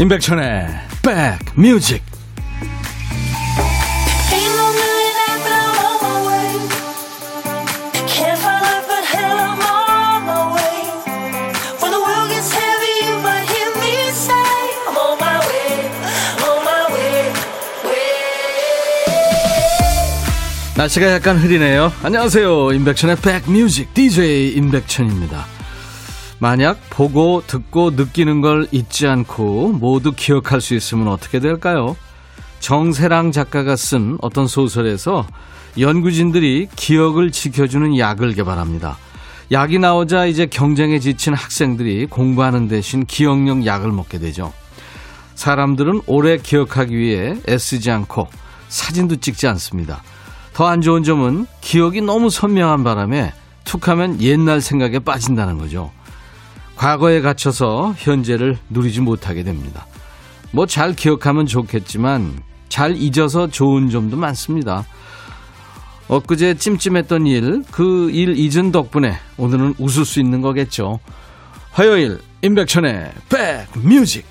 임백천의 백뮤직 날씨가 약간 흐리네요. 안녕하세요. 임백천의 백뮤직 DJ 임백천입니다. 만약 보고 듣고 느끼는 걸 잊지 않고 모두 기억할 수 있으면 어떻게 될까요? 정세랑 작가가 쓴 어떤 소설에서 연구진들이 기억을 지켜주는 약을 개발합니다. 약이 나오자 이제 경쟁에 지친 학생들이 공부하는 대신 기억력 약을 먹게 되죠. 사람들은 오래 기억하기 위해 애쓰지 않고 사진도 찍지 않습니다. 더 안 좋은 점은 기억이 너무 선명한 바람에 툭하면 옛날 생각에 빠진다는 거죠. 과거에 갇혀서 현재를 누리지 못하게 됩니다. 뭐 잘 기억하면 좋겠지만 잘 잊어서 좋은 점도 많습니다. 엊그제 찜찜했던 일, 그 일 잊은 덕분에 오늘은 웃을 수 있는 거겠죠. 화요일, 임백천의 백뮤직.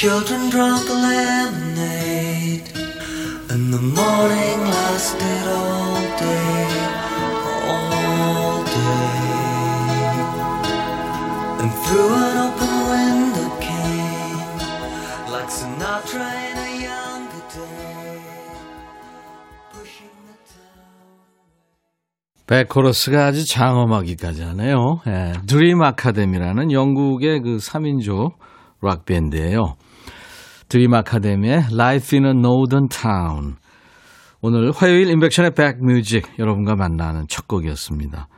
Children drank lemonade, and the morning lasted all day, all day. And through an open window came, like Sinatra in a younger day, pushing the town. 백코러스가 아주 장엄하기까지 하네요. 예, 드림 아카데미라는 영국의 그 3인조 락 밴드예요. Dream Academy의 Life in a Northern Town. 오늘 화요일 임백천의 백뮤직 여러분과 만나는 첫 곡이었습니다.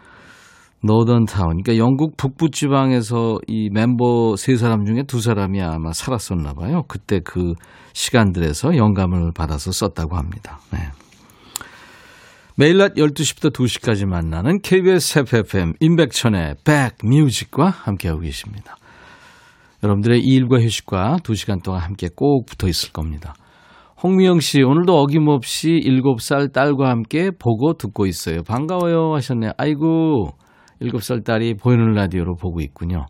Northern Town. 그러니까 영국 북부 지방에서 이 멤버 세 사람 중에 두 사람이 아마 살았었나 봐요. 그때 그 시간들에서 영감을 받아서 썼다고 합니다. 네. 매일 낮 12시부터 2시까지 만나는 KBS FFM 임백천의 백뮤직과 함께하고 계십니다. 여러분들의 일과 휴식과 2시간 동안 함께 꼭 붙어 있을 겁니다. 홍미영 씨, 오늘도 어김없이 7살 딸과 함께 보고 듣고 있어요. 반가워요 하셨네요. 아이고, 7살 딸이 보이는 라디오로 보고 있군요.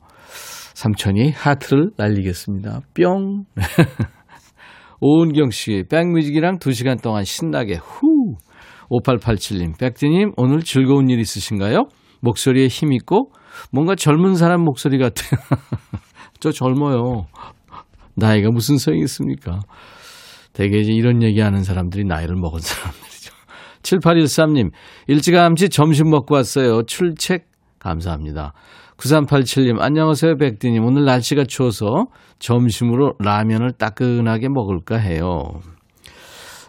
삼촌이 하트를 날리겠습니다. 뿅. 오은경 씨, 백뮤직이랑 2시간 동안 신나게 후. 5887님, 백지님, 오늘 즐거운 일 있으신가요? 목소리에 힘 있고 뭔가 젊은 사람 목소리 같아요. 저 젊어요. 나이가 무슨 소용이 있습니까? 대개 이제 이런 얘기하는 사람들이 나이를 먹은 사람들이죠. 7813님, 일찌감치 점심 먹고 왔어요. 출첵 감사합니다. 9387님, 안녕하세요, 백디님. 오늘 날씨가 추워서 점심으로 라면을 따끈하게 먹을까 해요.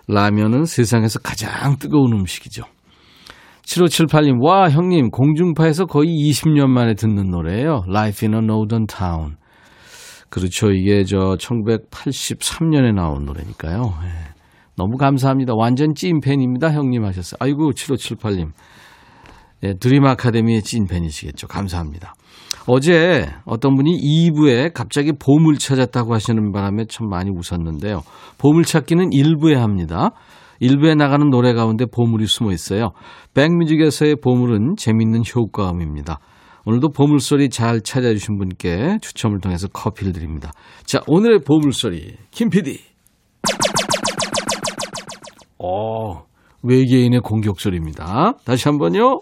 라면은 세상에서 가장 뜨거운 음식이죠. 7578님, 와, 형님, 공중파에서 거의 20년 만에 듣는 노래예요. Life in a Northern Town. 그렇죠. 이게 저 1983년에 나온 노래니까요. 네. 너무 감사합니다. 완전 찐팬입니다. 형님 하셨어요. 아이고, 7578님. 네, 드림 아카데미의 찐팬이시겠죠. 감사합니다. 어제 어떤 분이 2부에 갑자기 보물 찾았다고 하시는 바람에 참 많이 웃었는데요. 보물 찾기는 1부에 합니다. 1부에 나가는 노래 가운데 보물이 숨어 있어요. 백뮤직에서의 보물은 재밌는 효과음입니다. 오늘도 보물소리 잘 찾아주신 분께 추첨을 통해서 커피를 드립니다. 자, 오늘의 보물소리, 김 PD. 어, 외계인의 공격소리입니다. 다시 한 번요.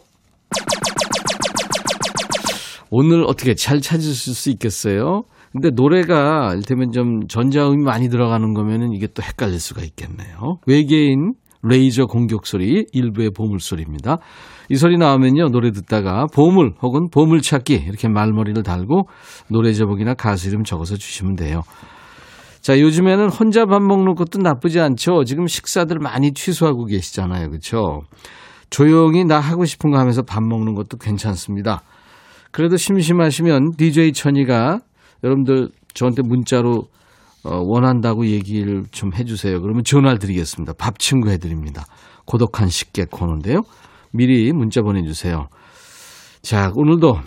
오늘 어떻게 잘 찾으실 수 있겠어요? 근데 노래가 이를테면 좀 전자음이 많이 들어가는 거면은 이게 또 헷갈릴 수가 있겠네요. 외계인 레이저 공격 소리 일부의 보물 소리입니다. 이 소리 나오면요 노래 듣다가 보물 혹은 보물 찾기 이렇게 말머리를 달고 노래 제목이나 가수 이름 적어서 주시면 돼요. 자 요즘에는 혼자 밥 먹는 것도 나쁘지 않죠. 지금 식사들 많이 취소하고 계시잖아요, 그렇죠? 조용히 나 하고 싶은 거 하면서 밥 먹는 것도 괜찮습니다. 그래도 심심하시면 DJ 천이가 여러분들 저한테 문자로 어, 원한다고 얘기를 좀 해주세요. 그러면 전화를 드리겠습니다. 밥 친구 해드립니다. 고독한 식객 코너인데요. 미리 문자 보내주세요. 자, 오늘도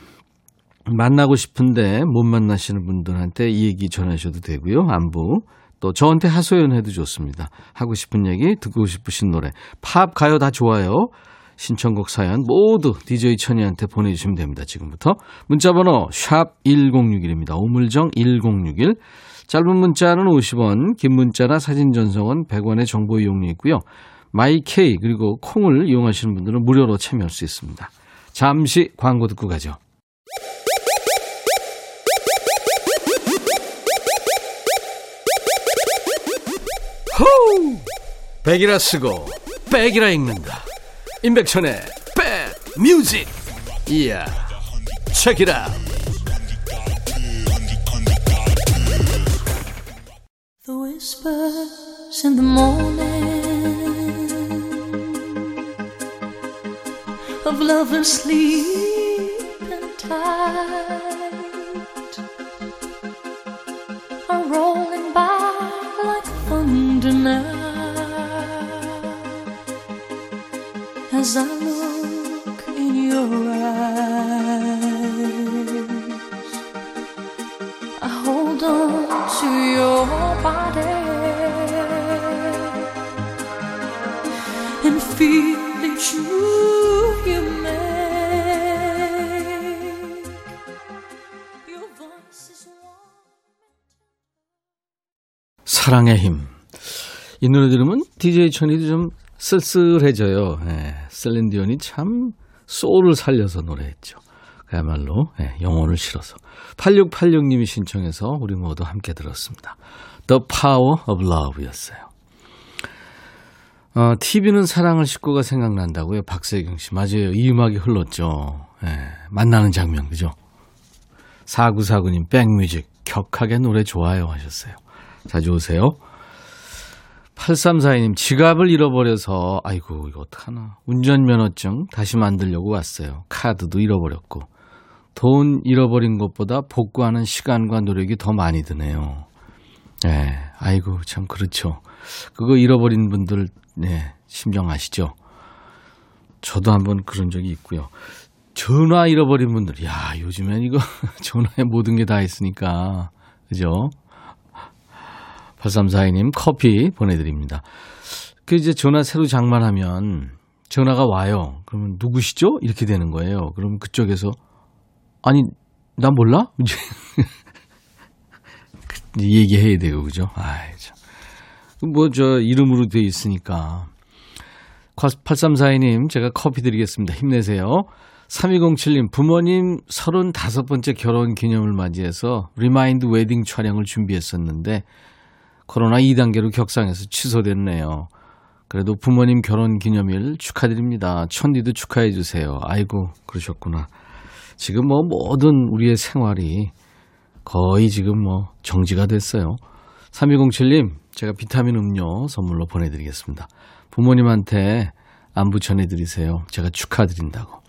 만나고 싶은데 못 만나시는 분들한테 이 얘기 전하셔도 되고요. 안부. 또 저한테 하소연 해도 좋습니다. 하고 싶은 얘기, 듣고 싶으신 노래, 팝, 가요 다 좋아요. 신청곡 사연 모두 DJ 천이한테 보내주시면 됩니다. 지금부터 문자번호 샵 1061입니다. 오물정 1061 짧은 문자는 50원 긴 문자나 사진 전송은 100원의 정보 이용료 있고요. 마이케이 그리고 콩을 이용하시는 분들은 무료로 참여할 수 있습니다. 잠시 광고 듣고 가죠. 호우! 백이라 쓰고 백이라 읽는다. 임백천의 백 뮤직 이야 책이라 whispers in the morning Of love lovers sleeping tight Are rolling by like thunder now as I look in your eyes. To your body and feel it's you you make. Your voice is warm. 사랑의 힘. 이 노래 들으면 DJ 천이도 좀 쓸쓸해져요. 예, 셀린디온이 참 소울을 살려서 노래했죠. 그야말로 예, 영혼을 실어서 8686님이 신청해서 우리 모두 함께 들었습니다. The Power of Love였어요. 어, TV는 사랑을 싣고가 생각난다고요. 박세경 씨. 맞아요. 이 음악이 흘렀죠. 예, 만나는 장면, 그죠? 4949님, 백뮤직. 격하게 노래 좋아요 하셨어요. 자주 오세요. 8342님, 지갑을 잃어버려서, 아이고, 이거 어떡하나. 운전면허증 다시 만들려고 왔어요. 카드도 잃어버렸고. 돈 잃어버린 것보다 복구하는 시간과 노력이 더 많이 드네요. 네, 아이고, 참, 그렇죠. 그거 잃어버린 분들, 네, 심정 아시죠? 저도 한번 그런 적이 있고요. 전화 잃어버린 분들, 야, 요즘엔 이거 전화에 모든 게 다 있으니까, 그죠? 8342님 커피 보내드립니다. 그 이제 전화 새로 장만하면 전화가 와요. 그러면 누구시죠? 이렇게 되는 거예요. 그럼 그쪽에서 아니 나 몰라? 얘기해야 되고 그죠? 아이 참. 뭐 저 이름으로 돼 있으니까 8342님 제가 커피 드리겠습니다. 힘내세요. 3207님 부모님 35번째 결혼 기념을 맞이해서 remind 웨딩 촬영을 준비했었는데 코로나 2단계로 격상해서 취소됐네요. 그래도 부모님 결혼 기념일 축하드립니다. 천디도 축하해 주세요. 아이고, 그러셨구나. 지금 뭐 모든 우리의 생활이 거의 지금 뭐 정지가 됐어요. 3207님, 제가 비타민 음료 선물로 보내드리겠습니다. 부모님한테 안부 전해드리세요. 제가 축하드린다고.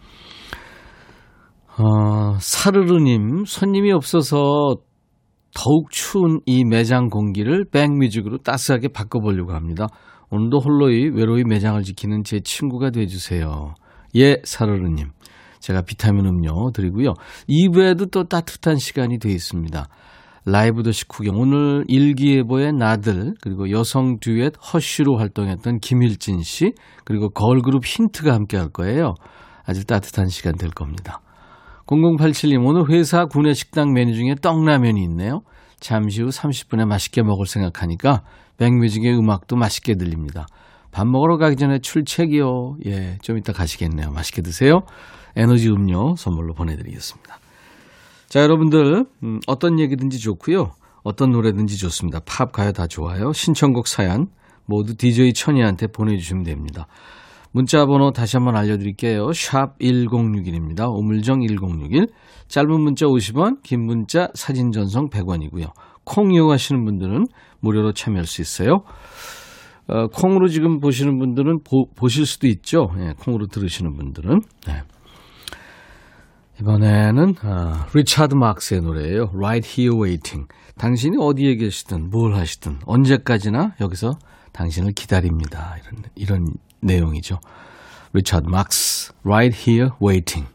어, 사르르님, 손님이 없어서 더욱 추운 이 매장 공기를 백뮤직으로 따스하게 바꿔보려고 합니다. 오늘도 홀로이 외로이 매장을 지키는 제 친구가 돼주세요. 예, 사르르님. 제가 비타민 음료 드리고요. 2부에도 또 따뜻한 시간이 되어 있습니다. 라이브 도시 구경. 오늘 일기예보의 나들, 그리고 여성 듀엣 허쉬로 활동했던 김일진 씨, 그리고 걸그룹 힌트가 함께 할 거예요. 아주 따뜻한 시간 될 겁니다. 0087님, 오늘 회사 구내식당 메뉴 중에 떡라면이 있네요. 잠시 후 30분에 맛있게 먹을 생각하니까 백뮤직의 음악도 맛있게 들립니다. 밥 먹으러 가기 전에 출첵이요. 예, 좀 이따 가시겠네요. 맛있게 드세요. 에너지 음료 선물로 보내드리겠습니다. 자, 여러분들, 음, 어떤 얘기든지 좋고요. 어떤 노래든지 좋습니다. 팝, 가요 다 좋아요. 신청곡 사연 모두 DJ 천이한테 보내주시면 됩니다. 문자 번호 다시 한번 알려드릴게요. 샵 1061입니다. 오물정 1061. 짧은 문자 50원, 긴 문자 사진 전송 100원이고요. 콩 이용하시는 분들은 무료로 참여할 수 있어요. 어, 콩으로 지금 보시는 분들은 보, 실 수도 있죠. 예, 콩으로 들으시는 분들은. 네. 이번에는 아, 리차드 마크스의 노래예요. Right Here Waiting. 당신이 어디에 계시든 뭘 하시든 언제까지나 여기서 당신을 기다립니다. 이런 이런 내용이죠. 리차드 마크스 Right Here Waiting.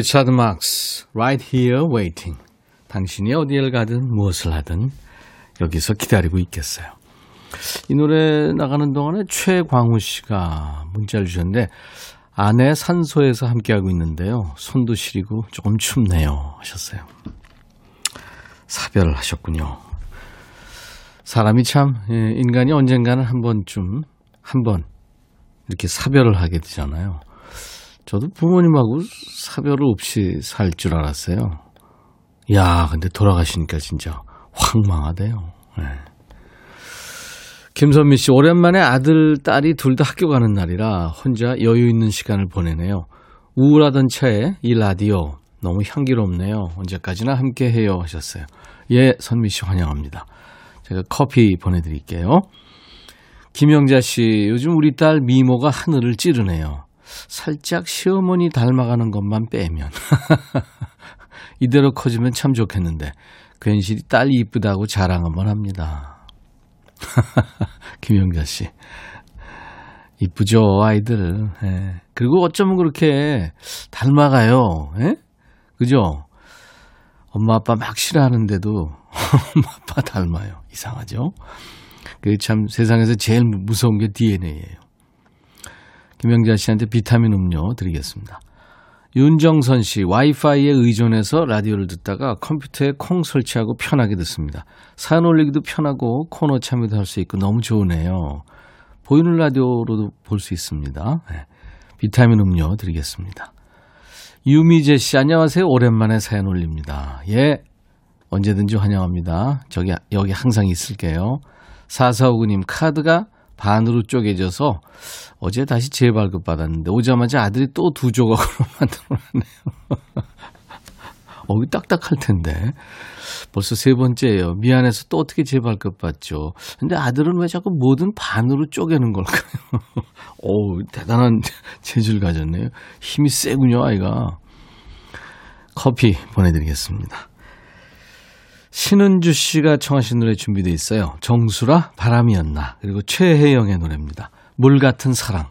리차드 막스, Right Here Waiting. 당신이 어디를 가든 무엇을 하든 여기서 기다리고 있겠어요. 이 노래 나가는 동안에 최광우 씨가 문자를 주셨는데 아내 산소에서 함께하고 있는데요. 손도 시리고 조금 춥네요 하셨어요. 사별을 하셨군요. 사람이 참 예, 인간이 언젠가는 한 번쯤 한 번 이렇게 사별을 하게 되잖아요. 저도 부모님하고 사별을 없이 살 줄 알았어요. 야, 근데 돌아가시니까 진짜 황망하대요. 네. 김선미 씨, 오랜만에 아들, 딸이 둘 다 학교 가는 날이라 혼자 여유 있는 시간을 보내네요. 우울하던 차에 이 라디오 너무 향기롭네요. 언제까지나 함께 해요 하셨어요. 예, 선미 씨 환영합니다. 제가 커피 보내드릴게요. 김영자 씨, 요즘 우리 딸 미모가 하늘을 찌르네요. 살짝 시어머니 닮아가는 것만 빼면. 이대로 커지면 참 좋겠는데, 괜시리 딸이 이쁘다고 자랑 한번 합니다. 김영자 씨. 이쁘죠, 아이들. 예. 그리고 어쩌면 그렇게 닮아가요. 예? 그죠? 엄마 아빠 막 싫어하는데도 엄마 아빠 닮아요. 이상하죠? 그참 세상에서 제일 무서운 게 DNA예요. 김영자 씨한테 비타민 음료 드리겠습니다. 윤정선 씨, 와이파이에 의존해서 라디오를 듣다가 컴퓨터에 콩 설치하고 편하게 듣습니다. 사연 올리기도 편하고 코너 참여도 할 수 있고 너무 좋으네요. 보이는 라디오로도 볼 수 있습니다. 네. 비타민 음료 드리겠습니다. 유미재 씨, 안녕하세요. 오랜만에 사연 올립니다. 예, 언제든지 환영합니다. 저기, 여기 항상 있을게요. 4459님, 카드가 반으로 쪼개져서 어제 다시 재발급 받았는데 오자마자 아들이 또 두 조각으로 만들어놨네요. 어이 딱딱할 텐데. 벌써 세 번째예요. 미안해서 또 어떻게 재발급 받죠. 근데 아들은 왜 자꾸 뭐든 반으로 쪼개는 걸까요? 오, 대단한 재주를 가졌네요. 힘이 세군요, 아이가. 커피 보내드리겠습니다. 신은주 씨가 청하신 노래 준비되어 있어요. 정수라 바람이었나 그리고 최혜영의 노래입니다. 물 같은 사랑.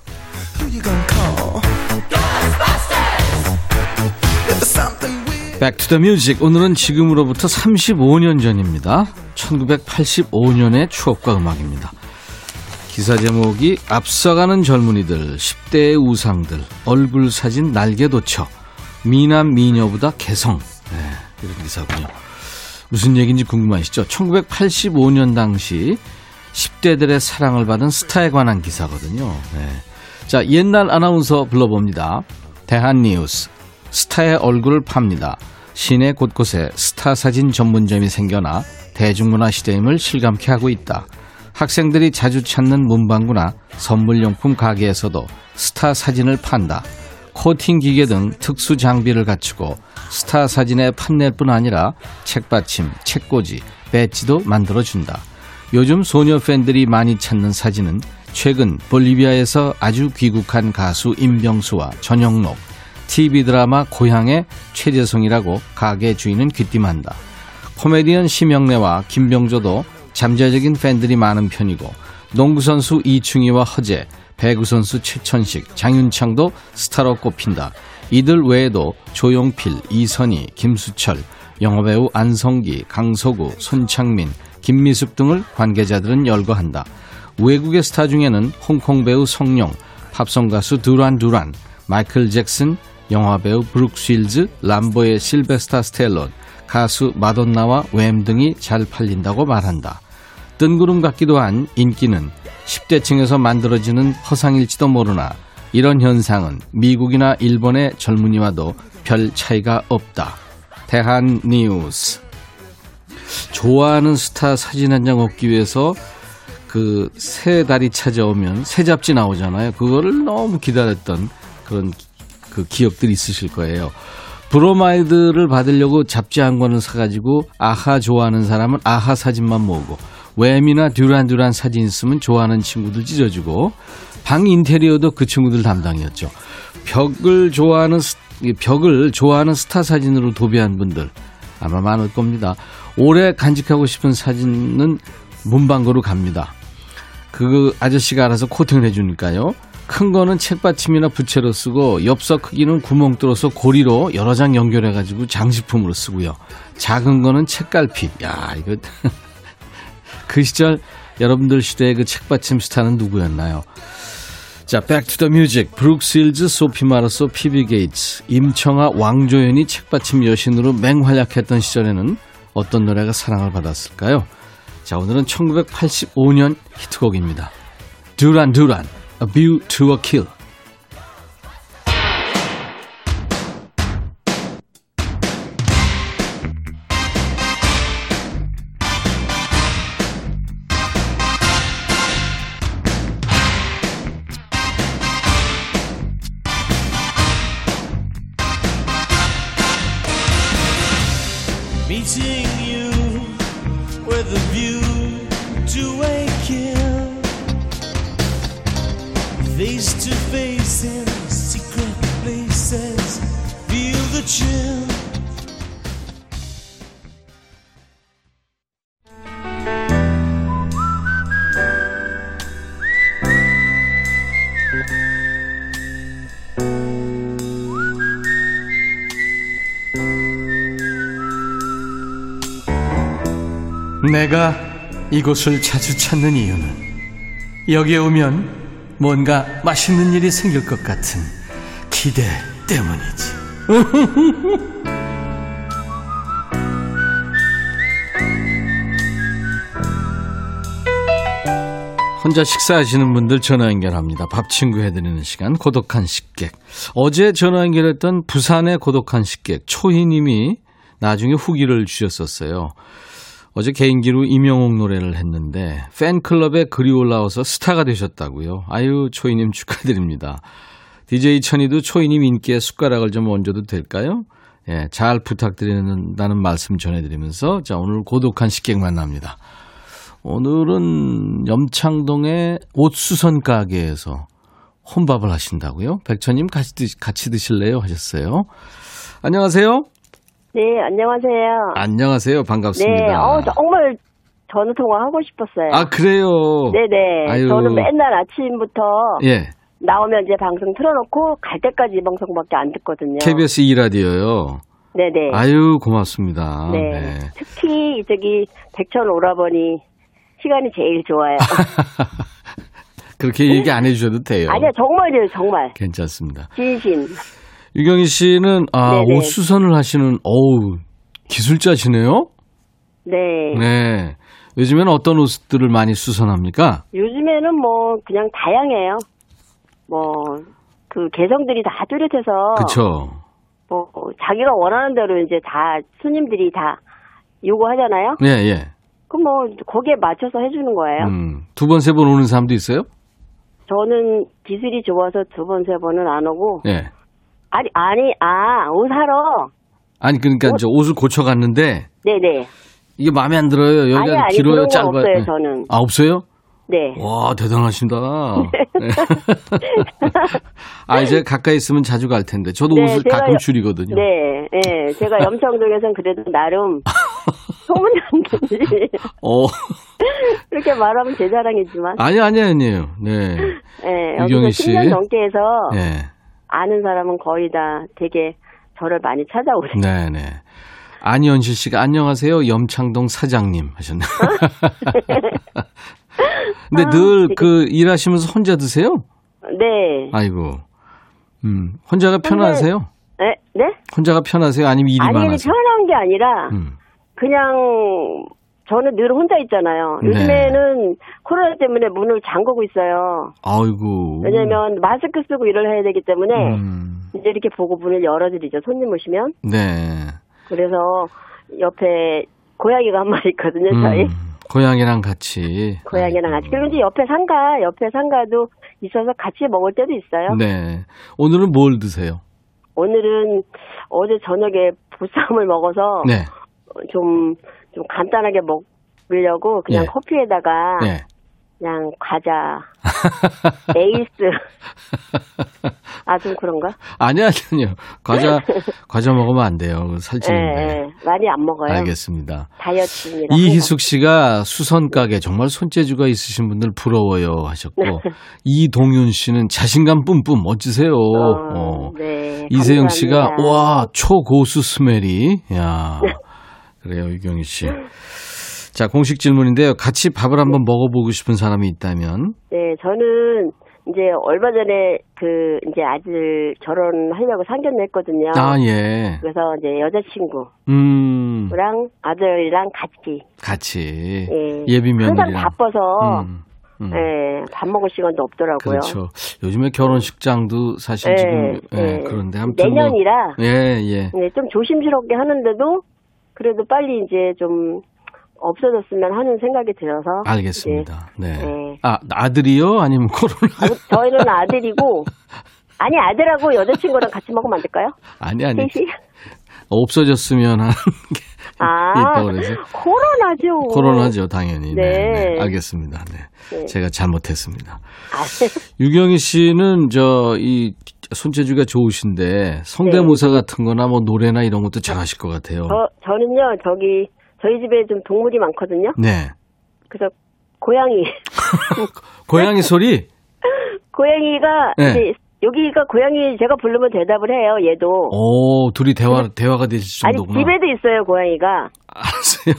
Back to the music. 오늘은 지금으로부터 35년 전입니다. 1985년의 추억과 음악입니다. 기사 제목이 앞서가는 젊은이들, 10대의 우상들, 얼굴 사진 날개 돋쳐, 미남 미녀보다 개성. 네, 이런 기사군요. 무슨 얘기인지 궁금하시죠? 1985년 당시 10대들의 사랑을 받은 스타에 관한 기사거든요. 네. 자, 옛날 아나운서 불러봅니다. 대한뉴스. 스타의 얼굴을 팝니다. 시내 곳곳에 스타 사진 전문점이 생겨나 대중문화 시대임을 실감케 하고 있다. 학생들이 자주 찾는 문방구나 선물용품 가게에서도 스타 사진을 판다. 코팅 기계 등 특수 장비를 갖추고 스타 사진의 판넬 뿐 아니라 책받침, 책꽂이, 배지도 만들어준다. 요즘 소녀 팬들이 많이 찾는 사진은 최근 볼리비아에서 아주 귀국한 가수 임병수와 전영록, TV 드라마 고향의 최재성이라고 가게 주인은 귀띔한다. 코미디언 심영래와 김병조도 잠재적인 팬들이 많은 편이고 농구선수 이충희와 허재, 배구선수 최천식, 장윤창도 스타로 꼽힌다. 이들 외에도 조용필, 이선희, 김수철, 영화배우 안성기, 강서구, 손창민, 김미숙 등을 관계자들은 열거한다. 외국의 스타 중에는 홍콩 배우 성룡, 팝송 가수 Duran Duran, 마이클 잭슨, 영화배우 브룩 쉴즈, 람보의 실베스타 스텔론, 가수 마돈나와 Wham 등이 잘 팔린다고 말한다. 뜬구름 같기도 한 인기는 10대층에서 만들어지는 허상일지도 모르나 이런 현상은 미국이나 일본의 젊은이와도 별 차이가 없다. 대한 뉴스. 좋아하는 스타 사진 한 장 얻기 위해서 그 새 달이 찾아오면 새 잡지 나오잖아요. 그거를 너무 기다렸던 그런 그 기억들이 있으실 거예요. 브로마이드를 받으려고 잡지 한 권을 사가지고 아하 좋아하는 사람은 아하 사진만 모으고 Wham이나 Duran Duran 사진 있으면 좋아하는 친구들 찢어주고 방 인테리어도 그 친구들 담당이었죠. 벽을 좋아하는 벽을 좋아하는 스타 사진으로 도배한 분들 아마 많을 겁니다. 오래 간직하고 싶은 사진은 문방구로 갑니다. 그 아저씨가 알아서 코팅을 해주니까요. 큰 거는 책받침이나 부채로 쓰고 엽서 크기는 구멍 뚫어서 고리로 여러 장 연결해 가지고 장식품으로 쓰고요. 작은 거는 책갈피. 야 이거 그 시절 여러분들 시대의 그 책받침 스타는 누구였나요? 자, The Music. 브룩실즈, 소피 마르소, 피비 게이츠, 임청아, 왕조연이 책받침 여신으로 맹활약했던 시절에는 어떤 노래가 사랑을 받았을까요? 자, 오늘은 1985년 히트곡입니다. 두란 두란, A View to a Kill. 이곳을 자주 찾는 이유는 여기에 오면 뭔가 맛있는 일이 생길 것 같은 기대 때문이지. 혼자 식사하시는 분들 전화 연결합니다. 밥 친구 해드리는 시간 고독한 식객. 어제 전화 연결했던 부산의 고독한 식객 초희님이 나중에 후기를 주셨었어요. 어제 개인기로 임영웅 노래를 했는데 팬클럽에 글이 올라와서 스타가 되셨다고요. 아유 초이님 축하드립니다. DJ 천이도 초이님 인기에 숟가락을 좀 얹어도 될까요? 예, 잘 부탁드린다는 말씀 전해드리면서 자 오늘 고독한 식객 만납니다. 오늘은 염창동의 옷수선 가게에서 혼밥을 하신다고요? 백천님 같이, 드, 같이 드실래요? 하셨어요. 안녕하세요. 네, 안녕하세요. 안녕하세요. 반갑습니다. 네, 어, 정말 전화 통화하고 싶었어요. 아, 그래요? 네네. 아유. 저는 맨날 아침부터 예. 나오면 이제 방송 틀어놓고 갈 때까지 이 방송밖에 안 듣거든요. KBS 2라디오요. 네네. 아유, 고맙습니다. 네. 네. 특히 저기 백천 오라버니 시간이 제일 좋아요. 그렇게 얘기 안 해주셔도 돼요. 아니야, 정말이에요, 정말. 괜찮습니다. 진심. 유경희 씨는, 아, 네네. 옷 수선을 하시는, 어우, 기술자시네요? 네. 네. 요즘엔 어떤 옷들을 많이 수선합니까? 요즘에는 뭐 그냥 다양해요. 뭐 그 개성들이 다 뚜렷해서 그쵸. 뭐 자기가 원하는 대로 이제 다 손님들이 다 요구하잖아요. 예, 예. 그럼 뭐 거기에 맞춰서 해주는 거예요. 음, 두 번, 세 번 오는 사람도 있어요? 저는 기술이 좋아서 두 번 세 번은 안 오고 예. 아니 아니 아 옷 사러 아니, 그러니까 이제 옷을 고쳐 갔는데, 네네 이게 마음에 안 들어요. 여기가 아니 아니 길어요, 짧아요. 없어요 네. 저는 아, 없어요? 네 와, 대단하신다. 네. 아, 이제 가까이 있으면 자주 갈 텐데. 저도 네, 옷을 제가 가끔 여- 줄이거든요. 네, 네, 제가 염창동에선 그래도 나름 소문났는지 어, 이렇게 말하면 제 자랑이지만, 아니, 아니, 아니에요. 네. 네, 유경희 씨. 10년 넘게 해서 네. 아는 사람은 거의 다 되게 저를 많이 찾아오세요. 네, 네. 안현실 씨가 안녕하세요. 염창동 사장님 하셨네. 근데 아, 늘 되게- 그 일하시면서 혼자 드세요? 네, 아이고. 음, 혼자가 편하세요? 네, 네? 혼자가 편하세요? 아니면 일이 아니 근데 많아서? 편한 게 아니라 음. 그냥 저는 늘 혼자 있잖아요. 네. 요즘에는 코로나 때문에 문을 잠그고 있어요. 아이고. 왜냐면 마스크 쓰고 일을 해야 되기 때문에 음. 이제 이렇게 보고 문을 열어드리죠. 손님 오시면. 네. 그래서 옆에 고양이가 한 마리 있거든요. 저희 음, 고양이랑 같이. 고양이랑 같이. 그리고 이제 옆에 상가, 옆에 상가도 있어서 같이 먹을 때도 있어요. 네. 오늘은 뭘 드세요? 오늘은 어제 저녁에 보쌈을 먹어서 네. 좀, 좀 간단하게 먹으려고 그냥 예. 커피에다가 네. 그냥 과자, 에이스. 아, 좀 그런가? 아니요, 아니요. 과자, 과자 먹으면 안 돼요. 예, 살찌는데. 예. 많이 안 먹어요. 알겠습니다. 다이어트입니다. 이희숙 씨가 수선가게 정말 손재주가 있으신 분들 부러워요 하셨고 이동윤 씨는 자신감 뿜뿜 멋지세요. 어, 어. 네. 이세영 씨가 감사합니다. 와 초고수 스멜이 야 그래요 유경희 씨. 자 공식 질문인데요. 같이 밥을 한번 먹어보고 싶은 사람이 있다면 네, 저는 이제 얼마 전에 그 이제 아들 결혼하려고 상견례 했거든요. 아 예. 그래서 이제 여자친구랑 음 아들이랑 같이 같이 예. 예비 항상 며느리랑 바빠서 음, 음. 예, 밥 먹을 시간도 없더라고요. 그렇죠. 요즘에 결혼식장도 사실 예, 지금 예, 예. 그런데 아무튼 뭐- 내년이라 예, 예. 네, 좀 조심스럽게 하는데도 그래도 빨리 이제 좀 없어졌으면 하는 생각이 들어서 알겠습니다. 네. 네. 아, 아들이요? 아니면 코로나? 이제 저희는 아들이고 아니 아들하고 여자친구랑 같이 먹으면 안 될까요? 아니, 아니. 셋이? 없어졌으면 하는 게 아 있다고 그래서. 코로나죠. 코로나죠, 당연히. 네. 네. 네, 알겠습니다. 네. 네. 제가 잘못했습니다. 아, 유경희 씨는 저, 이, 손재주가 좋으신데 성대모사 같은 거나 뭐 노래나 이런 것도 잘하실 것 같아요. 네. 저 저는요 저기 저희 집에 좀 동물이 많거든요. 네. 그래서 고양이 고양이 소리? 고양이가 네. 이제 여기가 고양이 제가 부르면 대답을 해요. 얘도 오, 둘이 대화, 대화가 되실 아니 정도구나. 집에도 있어요 고양이가. 알았어요.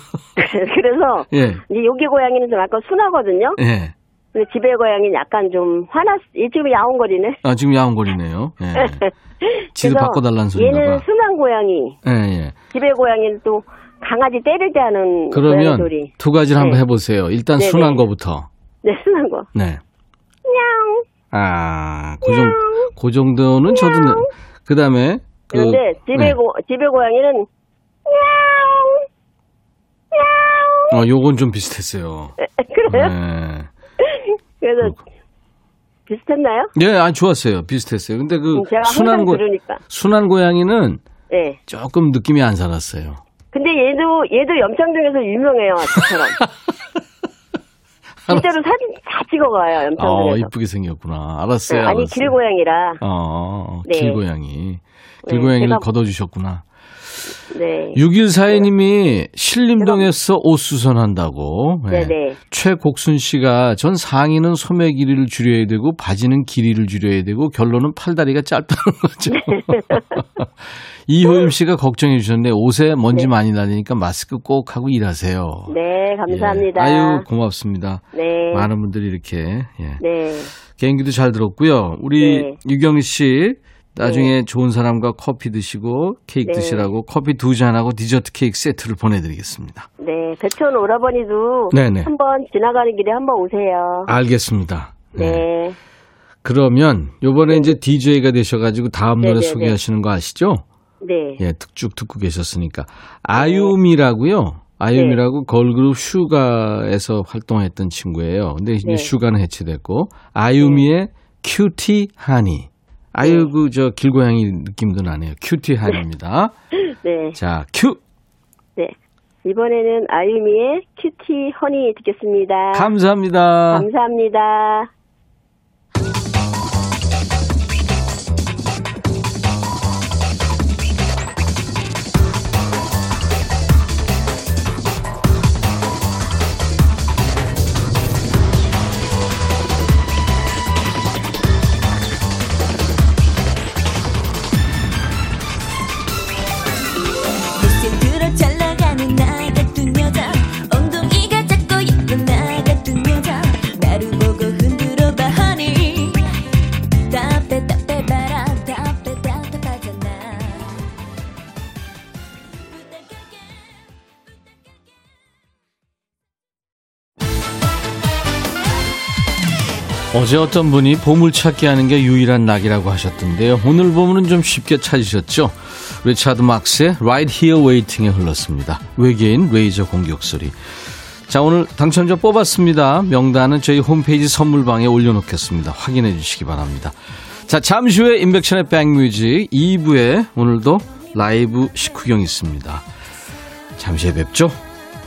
그래서 예. 이제 여기 고양이는 좀 약간 순하거든요. 예. 근데 집에 고양이는 약간 좀 화났, 얘 지금 야옹거리네. 아, 지금 야옹거리네요. 예. 지도 그래서 바꿔달라는 소리인가 얘는 봐. 순한 고양이, 예, 예. 집에 고양이는 또 강아지 때릴 때 하는 고양이 그러면 소리. 두 가지를 한번 네. 해보세요. 일단 네네. 순한 거부터. 네, 순한 거. 네. 냥. 아, 그, 정, 그 정도는 저도, 그 다음에, 그, 그런데 집에 네. 고 집에 고양이는 어, 요건 좀 비슷했어요. 그래요? 네. 그래서 비슷했나요? 예, 아 좋았어요. 비슷했어요. 근데 그 음, 제가 순한 고 들으니까. 순한 고양이는 네. 조금 느낌이 안 살았어요. 근데 얘도 얘도 염창동에서 유명해요, 저처럼. 실제로 사진 다 찍어가요, 어, 염창동에서. 이쁘게 생겼구나. 알았어요. 네, 아니 알았어요. 길고양이라. 어, 네. 길고양이. 길고양이를 제가- 걷어주셨구나. 네. 6142님이 신림동에서 옷 수선한다고. 네. 네네. 최곡순 씨가 전 상의는 소매 길이를 줄여야 되고 바지는 길이를 줄여야 되고 결론은 팔다리가 짧다는 거죠. 이호임 씨가 걱정해 주셨네. 옷에 먼지 네. 많이 나니까 마스크 꼭 하고 일하세요. 네, 감사합니다. 예. 아유 고맙습니다. 네. 많은 분들이 이렇게 예. 네. 개인기도 잘 들었고요. 우리 네. 유경 씨 나중에 좋은 사람과 커피 드시고 케이크 네. 드시라고 커피 두 잔하고 디저트 케이크 세트를 보내드리겠습니다. 네. 배천 오라버니도 네네. 한번 지나가는 길에 한번 오세요. 알겠습니다. 네. 그러면 요번에 이제 DJ가 되셔가지고 다음 노래 네네네. 소개하시는 거 아시죠? 네. 예, 쭉 듣고 계셨으니까. 아유미라고요. 아유미라고 걸그룹 슈가에서 활동했던 친구예요. 근데 이제 네. 슈가는 해체됐고 아유미의 Cutie Honey. 아유 그 저 길고양이 느낌도 나네요. Cutie Honey입니다. 네. 자, 큐. 네. 이번에는 아유미의 Cutie Honey 듣겠습니다. 감사합니다. 감사합니다. 어제 어떤 분이 보물찾기 하는 게 유일한 낙이라고 하셨던데요. 오늘 보물은 좀 쉽게 찾으셨죠? 리차드 막스의 Right Here Waiting에 흘렀습니다. 외계인 레이저 공격 소리. 자, 오늘 당첨자 뽑았습니다. 명단은 저희 홈페이지 선물방에 올려놓겠습니다. 확인해 주시기 바랍니다. 자, 잠시 후에 인백션의 백뮤직 2부에 오늘도 라이브 식후경 있습니다. 잠시 후에 뵙죠.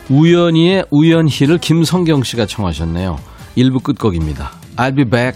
우연히의 우연히를 김성경 씨가 청하셨네요. 1부 끝곡입니다. I'll be back.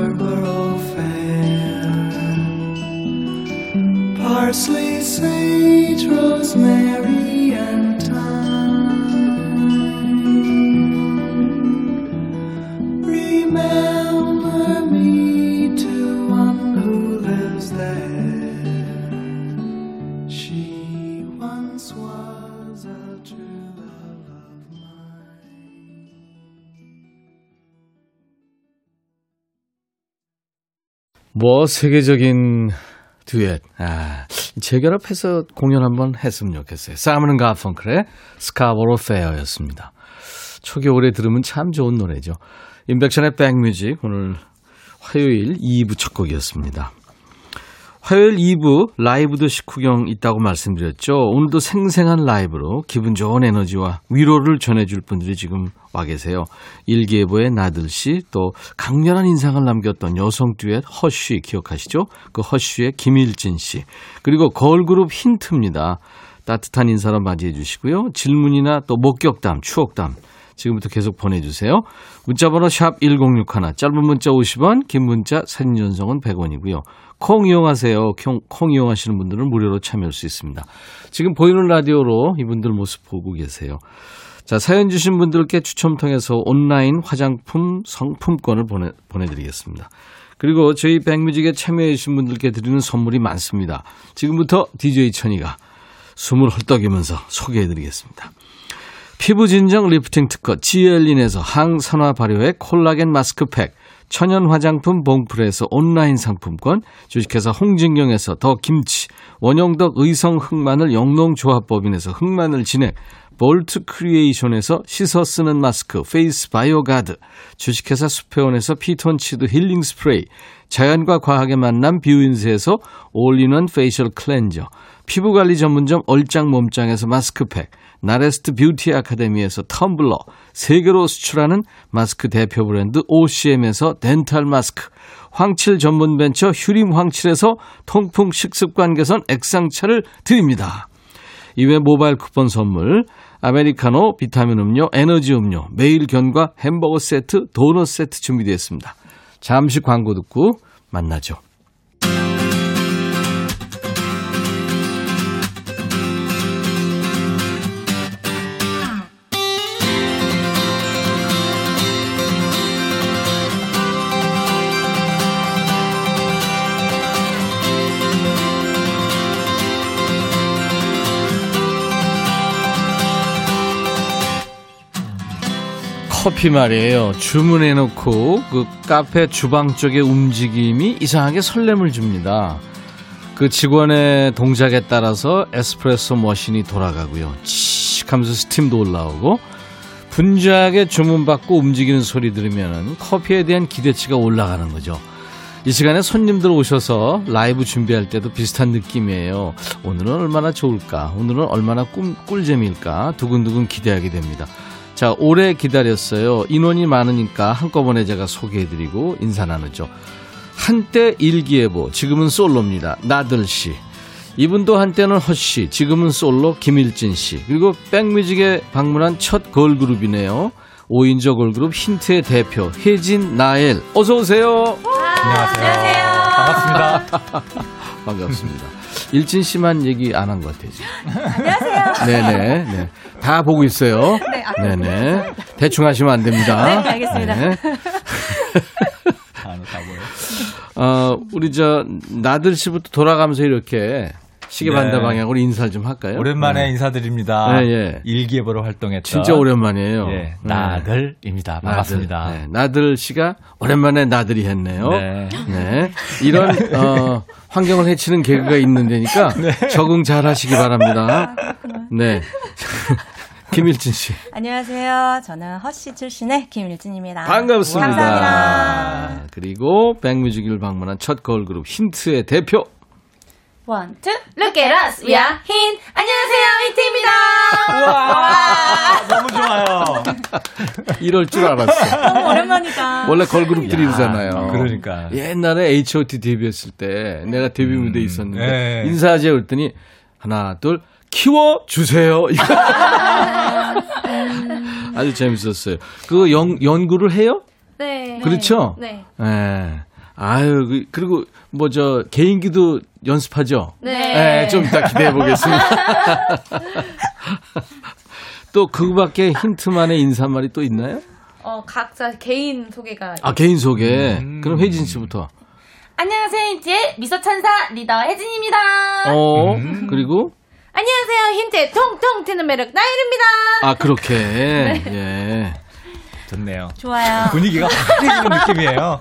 뭐 세계적인 듀엣. 아, 재결합해서 공연 한번 했으면 좋겠어요. 사이먼 가펑클의 스카보로 페어였습니다. 초겨울에 들으면 참 좋은 노래죠. 인백션의 백뮤직 오늘 화요일 2부 첫 곡이었습니다. 화요일 2부 라이브도 식후경 있다고 말씀드렸죠. 오늘도 생생한 라이브로 기분 좋은 에너지와 위로를 전해줄 분들이 지금 와 계세요. 일기예보의 나들 씨, 또 강렬한 인상을 남겼던 여성 듀엣 허쉬 기억하시죠? 그 허쉬의 김일진 씨. 그리고 걸그룹 힌트입니다. 따뜻한 인사로 맞이해 주시고요. 질문이나 또 목격담, 추억담 지금부터 계속 보내주세요. 문자번호 샵 1061, 짧은 문자 50원, 긴 문자 사진 전송은 100원이고요. 콩 이용하세요. 콩, 콩 이용하시는 분들은 무료로 참여할 수 있습니다. 지금 보이는 라디오로 이분들 모습 보고 계세요. 자, 사연 주신 분들께 추첨 통해서 온라인 화장품 상품권을 보내, 보내드리겠습니다. 그리고 저희 백뮤직에 참여해 주신 분들께 드리는 선물이 많습니다. 지금부터 DJ 천이가 숨을 헐떡이면서 소개해 드리겠습니다. 피부 진정 리프팅 특허 지엘린에서 항산화 발효의 콜라겐 마스크팩 천연 화장품 봉프에서 온라인 상품권, 주식회사 홍진경에서 더 김치, 원영덕 의성 흑마늘 영농조합법인에서 흑마늘 진액, 볼트 크리에이션에서 씻어 쓰는 마스크 페이스 바이오 가드, 주식회사 수페온에서 피톤치드 힐링 스프레이, 자연과 과학의 만남 뷰인스에서 all-in-one facial cleanser, 피부관리 전문점 얼짱 몸짱에서 마스크팩, 나레스트 뷰티 아카데미에서 텀블러, 세계로 수출하는 마스크 대표 브랜드 OCM에서 dental 마스크, 황칠 전문 벤처 휴림 황칠에서 통풍 식습관 개선 액상차를 드립니다. 이외 모바일 쿠폰 선물, 아메리카노, 비타민 음료, 에너지 음료, 매일 견과 햄버거 세트, 도넛 세트 준비되어 있습니다. 잠시 광고 듣고 만나죠. 커피 말이에요. 주문해놓고 그 카페 주방 쪽의 움직임이 이상하게 설렘을 줍니다. 그 직원의 동작에 따라서 에스프레소 머신이 돌아가고요. 칙 하면서 스팀도 올라오고 분주하게 주문받고 움직이는 소리 들으면 커피에 대한 기대치가 올라가는 거죠. 이 시간에 손님들 오셔서 라이브 준비할 때도 비슷한 느낌이에요. 오늘은 얼마나 좋을까? 오늘은 얼마나 꿀, 꿀잼일까? 두근두근 기대하게 됩니다. 자, 오래 기다렸어요. 인원이 많으니까 한꺼번에 제가 소개해드리고 인사 나누죠. 한때 일기예보, 지금은 솔로입니다. 나들씨. 이분도 한때는 허씨, 지금은 솔로 김일진 씨. 그리고 백뮤직에 방문한 첫 걸그룹이네요. 5인조 걸그룹 힌트의 대표 혜진 나엘. 어서 오세요. 안녕하세요. 반갑습니다. 반갑습니다. 일진 씨만 얘기 안 한 것 같아요. 안녕하세요. 네네. 네. 다 보고 있어요. 네. 아, 네네. 대충 하시면 안 됩니다. 네, 알겠습니다. 네. 어, 우리 저 나들 씨부터 돌아가면서 이렇게 시계 반대 네. 방향으로 인사를 좀 할까요? 오랜만에 네. 인사드립니다. 네, 예. 일기예보로 활동했던 진짜 오랜만이에요. 예, 네. 나들입니다. 반갑습니다. 나들, 네, 나들 씨가 오랜만에 나들이 했네요. 네. 네. 이런 어, 환경을 해치는 개그가 있는 데니까 적응 잘 하시기 바랍니다. 네. 김일진 씨. 안녕하세요. 저는 허쉬 출신의 김일진입니다. 반갑습니다. 감사합니다. 그리고 백뮤직을 방문한 첫 걸그룹 힌트의 대표 One, two, look at us. We are 힌. 안녕하세요. 힌트입니다. 너무 좋아요. 이럴 줄 알았어. 너무 오랜만이다. 원래 걸그룹들이 이러잖아요. 그러니까. 옛날에 H.O.T 데뷔했을 때 내가 데뷔 무대 에 있었는데 네. 인사하지 그랬더니 하나 둘 키워 주세요. 아주 재밌었어요. 그거 연, 연구를 해요? 네. 그렇죠? 네. 예. 아유, 그- 그리고 뭐 저 개인기도 연습하죠? 네. 예, 좀 이따 기대해 보겠습니다. 또 그거밖에 힌트만의 인사말이 또 있나요? 어, 각자 개인 소개가. 아, 개인 소개. 그럼 혜진 씨부터. 안녕하세요. 힌트의 미소천사 리더 혜진입니다. 어, 그리고 안녕하세요. 힌트의 통통 튀는 매력 나일입니다. 아, 그렇게. 예. 좋네요. 좋아요. 분위기가 확해지는 느낌이에요.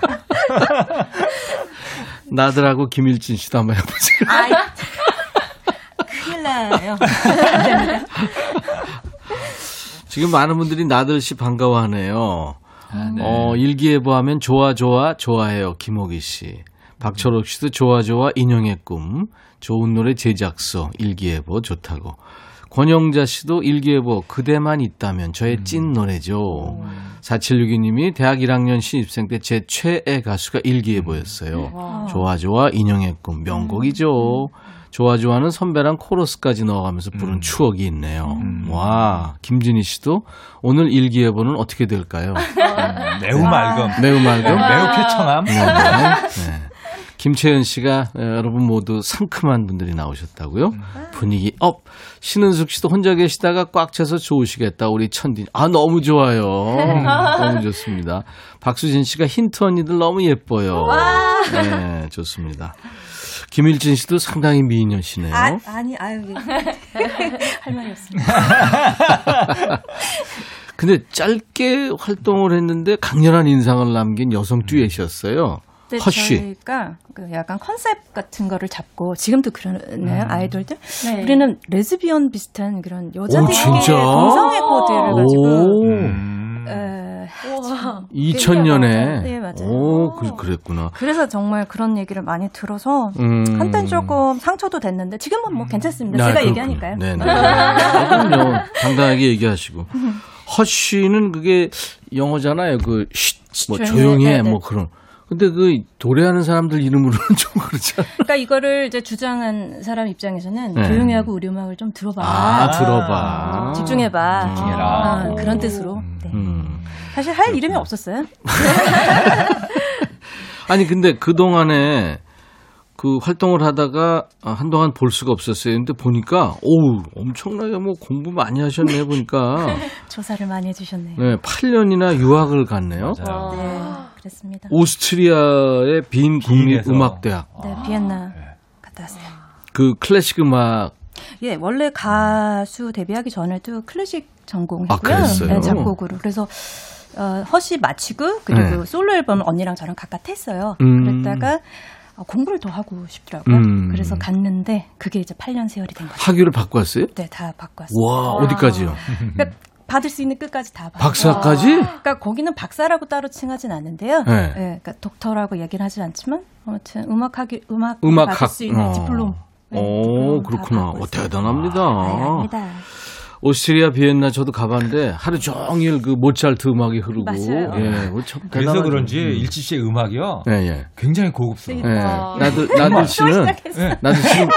나들하고 김일진 씨도 한번 해보세요. 아이, 큰일 나요. 지금 많은 분들이 나들 씨 반가워하네요. 어, 일기예보 하면 좋아, 좋아, 좋아해요. 김호기 씨. 박철옥 씨도 좋아, 좋아, 인형의 꿈. 좋은 노래 제작소. 일기예보 좋다고. 권영자 씨도 일기예보 그대만 있다면 저의 찐 노래죠. 4762님이 대학 1학년 신입생 때 제 최애 가수가 일기예보였어요. 좋아 좋아 인형의 꿈 명곡이죠. 좋아 좋아는 선배랑 코러스까지 넣어가면서 부른 추억이 있네요. 와 김진희 씨도 오늘 일기예보는 어떻게 될까요? 매우 맑음. 매우 맑음. 매우 쾌청함. 네, 네. 네. 김채연 씨가 에, 여러분 모두 상큼한 분들이 나오셨다고요. 분위기 up. 신은숙 씨도 혼자 계시다가 꽉 차서 좋으시겠다. 우리 천디. 아 너무 좋아요. 너무 좋습니다. 박수진 씨가 힌트 언니들 너무 예뻐요. 네, 좋습니다. 김일진 씨도 상당히 미인이시네요. 아, 아니, 아유, 할 말이 없습니다. 근데 짧게 활동을 했는데 강렬한 인상을 남긴 여성 듀엣이었어요. 네, 허쉬. 저희가 그 약간 컨셉 같은 거를 잡고 지금도 그러네요 아이돌들. 네. 우리는 레즈비언 비슷한 그런 진짜? 동성애 코드를 가지고 오. 음. 에, 2000년에. 네, 맞아요. 오, 그, 그랬구나. 그래서 정말 그런 얘기를 많이 들어서 음. 한땐 조금 상처도 됐는데 지금은 뭐 괜찮습니다. 아, 제가 그렇군요. 얘기하니까요. 네 네. 그럼요. 당당하게 얘기하시고. 허쉬는 그게 영어잖아요. 그, 쉿, 뭐 조용히 해. 해, 네네. 뭐 그런. 근데 그 노래하는 사람들 이름으로는 좀 그렇잖아. 그러니까 이거를 이제 주장한 사람 입장에서는 네. 조용히 하고 우리 음악을 좀 들어봐. 아, 들어봐. 집중해봐. 집중해라. 아, 그런 뜻으로. 네. 음. 사실 할 이름이 없었어요. 아니, 근데 그 동안에 그 활동을 하다가 아, 한동안 볼 수가 없었어요. 근데 보니까, 오우, 엄청나게 뭐 공부 많이 하셨네, 보니까. 조사를 많이 해주셨네요. 네, 8년이나 유학을 갔네요. 맞아요. 네, 그랬습니다. 오스트리아의 빈. 국립음악대학. 네, 비엔나 갔다 왔어요. 그 클래식 음악 예, 원래 가수 데뷔하기 전에도 클래식 전공했고요. 아? 네, 작곡으로. 그래서 어, 허시 마치고 그리고 네. 솔로 앨범 언니랑 저랑 각각 했어요. 음. 그랬다가 어, 공부를 더 하고 싶더라고요. 음. 그래서 갔는데 그게 이제 8년 세월이 된 거죠. 학위를 받고 왔어요? 네, 다 받고 왔어요. 와, 어디까지요? 그러니까 받을 수 있는 끝까지 다 받고. 박사까지? 그러니까 거기는 박사라고 따로 칭하진 않는데요. 네. 네, 그러니까 독터라고 얘기는 하진 않지만 아무튼 음악학위 음악 음악학. 받을 수 있는 어. 디플롬. 네, 오, 디플롬 다 그렇구나. 어. 대단합니다. 아닙니다. 오스트리아 비엔나 저도 가봤는데 하루 종일 그 모차르트 음악이 흐르고 맞아요. 예, 그거 참 그래서. 그런지 일치 씨의 음악이요. 예, 예. 굉장히 고급스러워. 예. 아. 나들 나들 씨는 네. 나들 씨는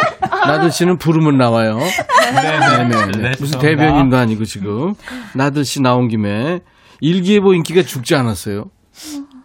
나들 씨는 부르면 나와요. 네네. 네 네. 무슨 대변인도 아니고 지금 나들 씨 나온 김에 일기예보 인기가 죽지 않았어요.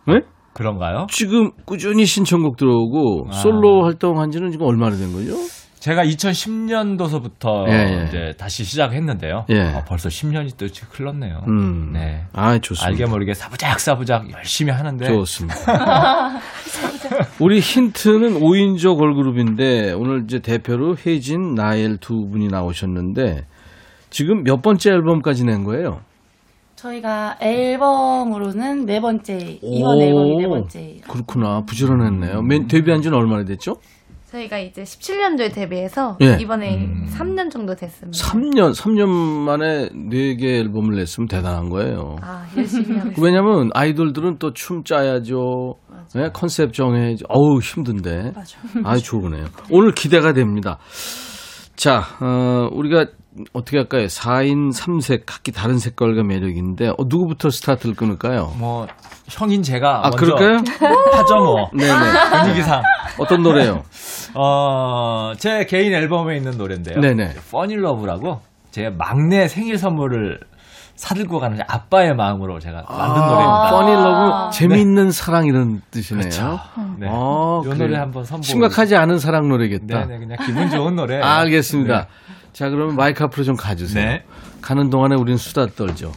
네? 그런가요? 지금 꾸준히 신청곡 들어오고 아. 솔로 활동한 지는 지금 얼마나 된 거죠? 제가 2010년도서부터 예, 예. 이제 다시 시작했는데요. 예. 아, 벌써 10년이 또 흘렀네요. 음. 네. 아, 좋습니다. 알게 모르게 사부작 사부작 열심히 하는데 좋습니다. 우리 힌트는 5인조 걸그룹인데 오늘 이제 대표로 혜진, 나엘 두 분이 나오셨는데 지금 몇 번째 앨범까지 낸 거예요? 저희가 앨범으로는 네 번째, 이번 오. 앨범이 네 번째. 그렇구나. 부지런했네요. 맨 데뷔한 지는 얼마나 됐죠? 저희가 이제 17년도에 데뷔해서 예. 이번에 3년 정도 됐습니다. 3년, 3년 만에 4개 앨범을 냈으면 대단한 거예요. 아, 열심히 하고 있어요. 왜냐면 아이돌들은 또 춤 짜야죠. 네, 컨셉 정해야죠. 어우, 힘든데. 맞아. 아주 좋으네요. 오늘 기대가 됩니다. 자, 어, 우리가 어떻게 할까요? 4인 3색 각기 다른 색깔과 매력인데 어, 누구부터 스타트를 끊을까요? 뭐 형인 제가 아, 그럴까요? 하죠 뭐. 네네. 분위기상. 어떤 노래요? 어, 제 개인 앨범에 있는 노래인데요. 네네. Funny Love라고 제 막내 생일 선물을 사들고 가는 아빠의 마음으로 제가 만든 노래입니다. Funny Love 재미있는 사랑 이런 뜻이네요. 그렇죠. 네. 아, 요 그래요. 노래 한번 선보. 심각하지 않은 사랑 노래겠다. 네네 그냥 기분 좋은 노래. 아, 알겠습니다. 네. 자, 그러면 마이크 앞으로 좀 가주세요. 네. 가는 동안에 우리는 수다 떨죠.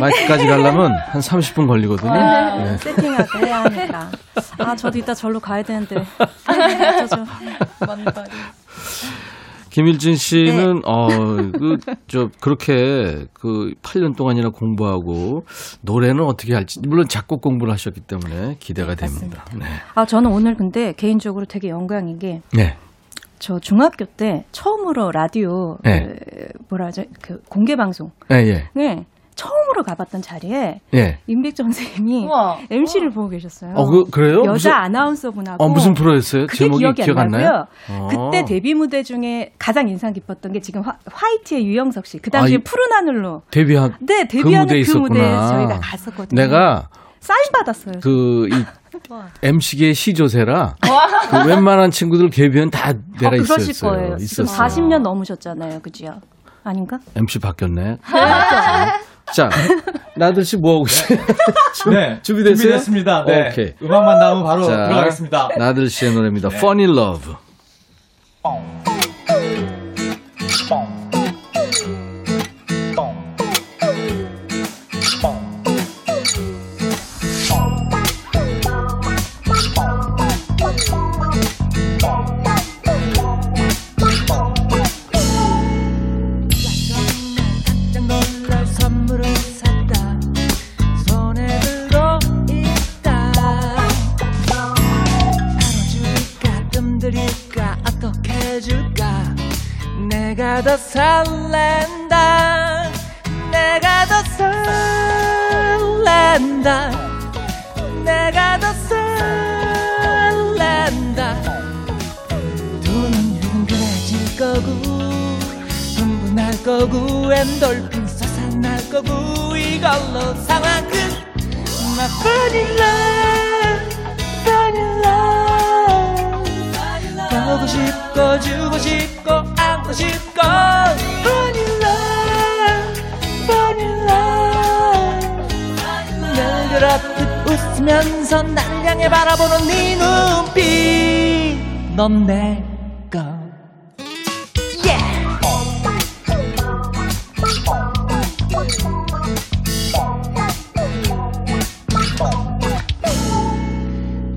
마이크까지 가려면 한 30분 걸리거든요. 네. 세팅하고 해야 하니까. 아, 저도 이따 절로 가야 되는데. 어쩌죠. 먼 거리. 김일진 씨는 네. 어, 그, 저, 그렇게 그 8년 동안이나 공부하고 노래는 어떻게 할지, 물론 작곡 공부를 하셨기 때문에 기대가 됩니다. 네. 아, 저는 오늘 근데 개인적으로 되게 영광인 게, 네. 저 중학교 때 처음으로 라디오, 네. 그, 뭐라 하죠, 그 공개 방송. 예, 예. 네. 처음으로 가봤던 자리에 예. 임백정 선생님이 우와. MC를 보고 계셨어요. 어, 그, 그래요? 여자 무슨, 아나운서분하고 어, 무슨 프로였어요? 그게 제목이 기억이 기억 안. 나요? 어. 그때 데뷔 무대 중에 가장 인상 깊었던 게 지금 화, 화이트의 유영석 씨. 그 당시에 아, 이- 푸른 하늘로. 데뷔한 네, 그 데뷔하는 무대에 그. 무대에 저희가 갔었거든요. 내가 사인 받았어요. 그, 이, MC계 시조세라 그 웬만한 친구들 데뷔한 다 내가 어, 그러실 있었어요. 거예요. 지금 있었어요. 40년 넘으셨잖아요. 그죠? 아닌가? MC 바뀌었네. 자, 나들 씨뭐 하고 있어요? 네. 준비됐어요? 준비됐습니다. 네. 오케이. 음악만 나오면 바로 자, 들어가겠습니다. 나들 씨의 노래입니다. 네. Funny Love. 더 설렌다. 내가 더 설렌다. 내가 더 설렌다. 두눈 휘둥그레질 거고 흥분할 거고 엔돌핀 솟아날 거고 이걸로 상황 끝 My funny love 보고 싶고 주고 싶고 싶고 funny love funny love 늘 그렇듯 웃으면서 날 향해 바라보는 네 눈빛. 넌 내꺼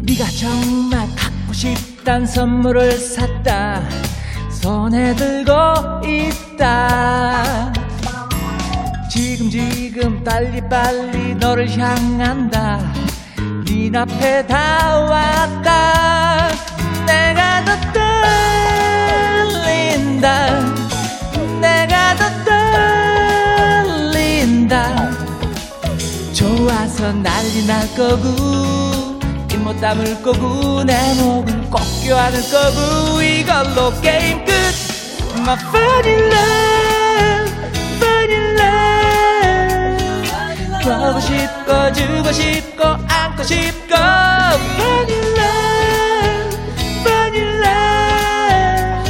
네가 정말 갖고 싶단 선물을 샀다 손에 들고 있다. 지금 지금 빨리 빨리 너를 향한다. 네 앞에 다 왔다. 내가 더 떨린다. 내가 더 떨린다. 좋아서 난리 날 거고 입 못 담을 거고 내 목을 꼭 껴안을 거고 이걸로 게임 끝 My funny love funny love. 보고 싶고 주고 싶고 안고 싶고. Funny love funny love.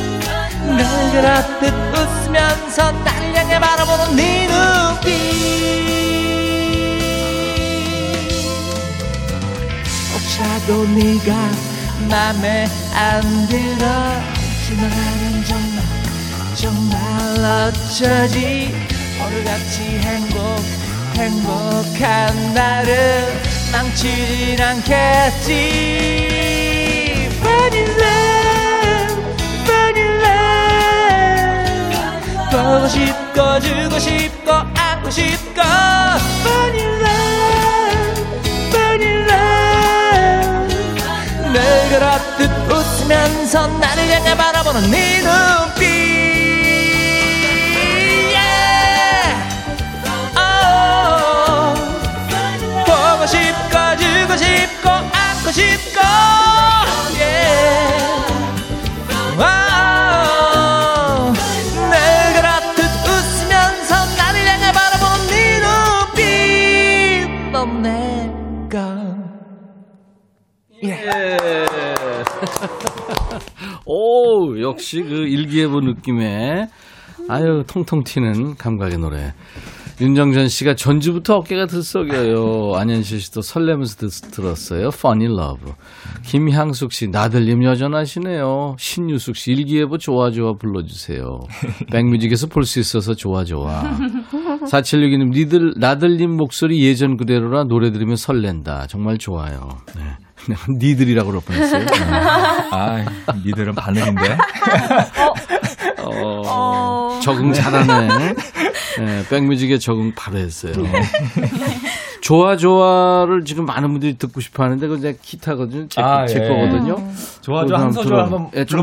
늘 그렇듯 웃으면서 날 향해 바라보는 네 눈빛. 혹시라도 네가 맘에 안 정말 정말 어쩌지 오늘같이 행복 행복한 나를 망치진 않겠지. Funny love Funny love. 보고 싶고 주고 싶고 안고 싶고. Funny love Funny love. 늘 그렇듯 웃으면서 나를 향해 바라보는 네 눈빛 싶고 yeah. oh. 늘 그렇듯 웃으면서 나를 향해 바라보는 네 눈빛 넌 내가 오, 역시 그 일기예보 느낌의 아유, 통통 튀는 감각의 노래. 윤정전 씨가 전주부터 어깨가 들썩여요. 안현실 씨도 설레면서 듣, 들었어요. Funny Love. 김향숙 씨, 나들님 여전하시네요. 신유숙 씨, 일기예보 좋아 좋아 불러주세요. 백뮤직에서 볼 수 있어서 좋아 좋아. 4762님, 니들, 나들님 목소리 예전 그대로라 노래 들으면 설렌다. 정말 좋아요. 네. 니들이라고 그럴 뻔했어요. 아, 니들은 바늘인데. 어, 적응 잘하네. 네, 백뮤직에 적응 바로 했어요. 좋아 좋아를 지금 많은 분들이 듣고 싶어 하는데 그거 제 기타거든요. 제, 아, 제 예. 거거든요. 좋아, 좋아, 한 한번 소절 들어- 한번 예, 좀.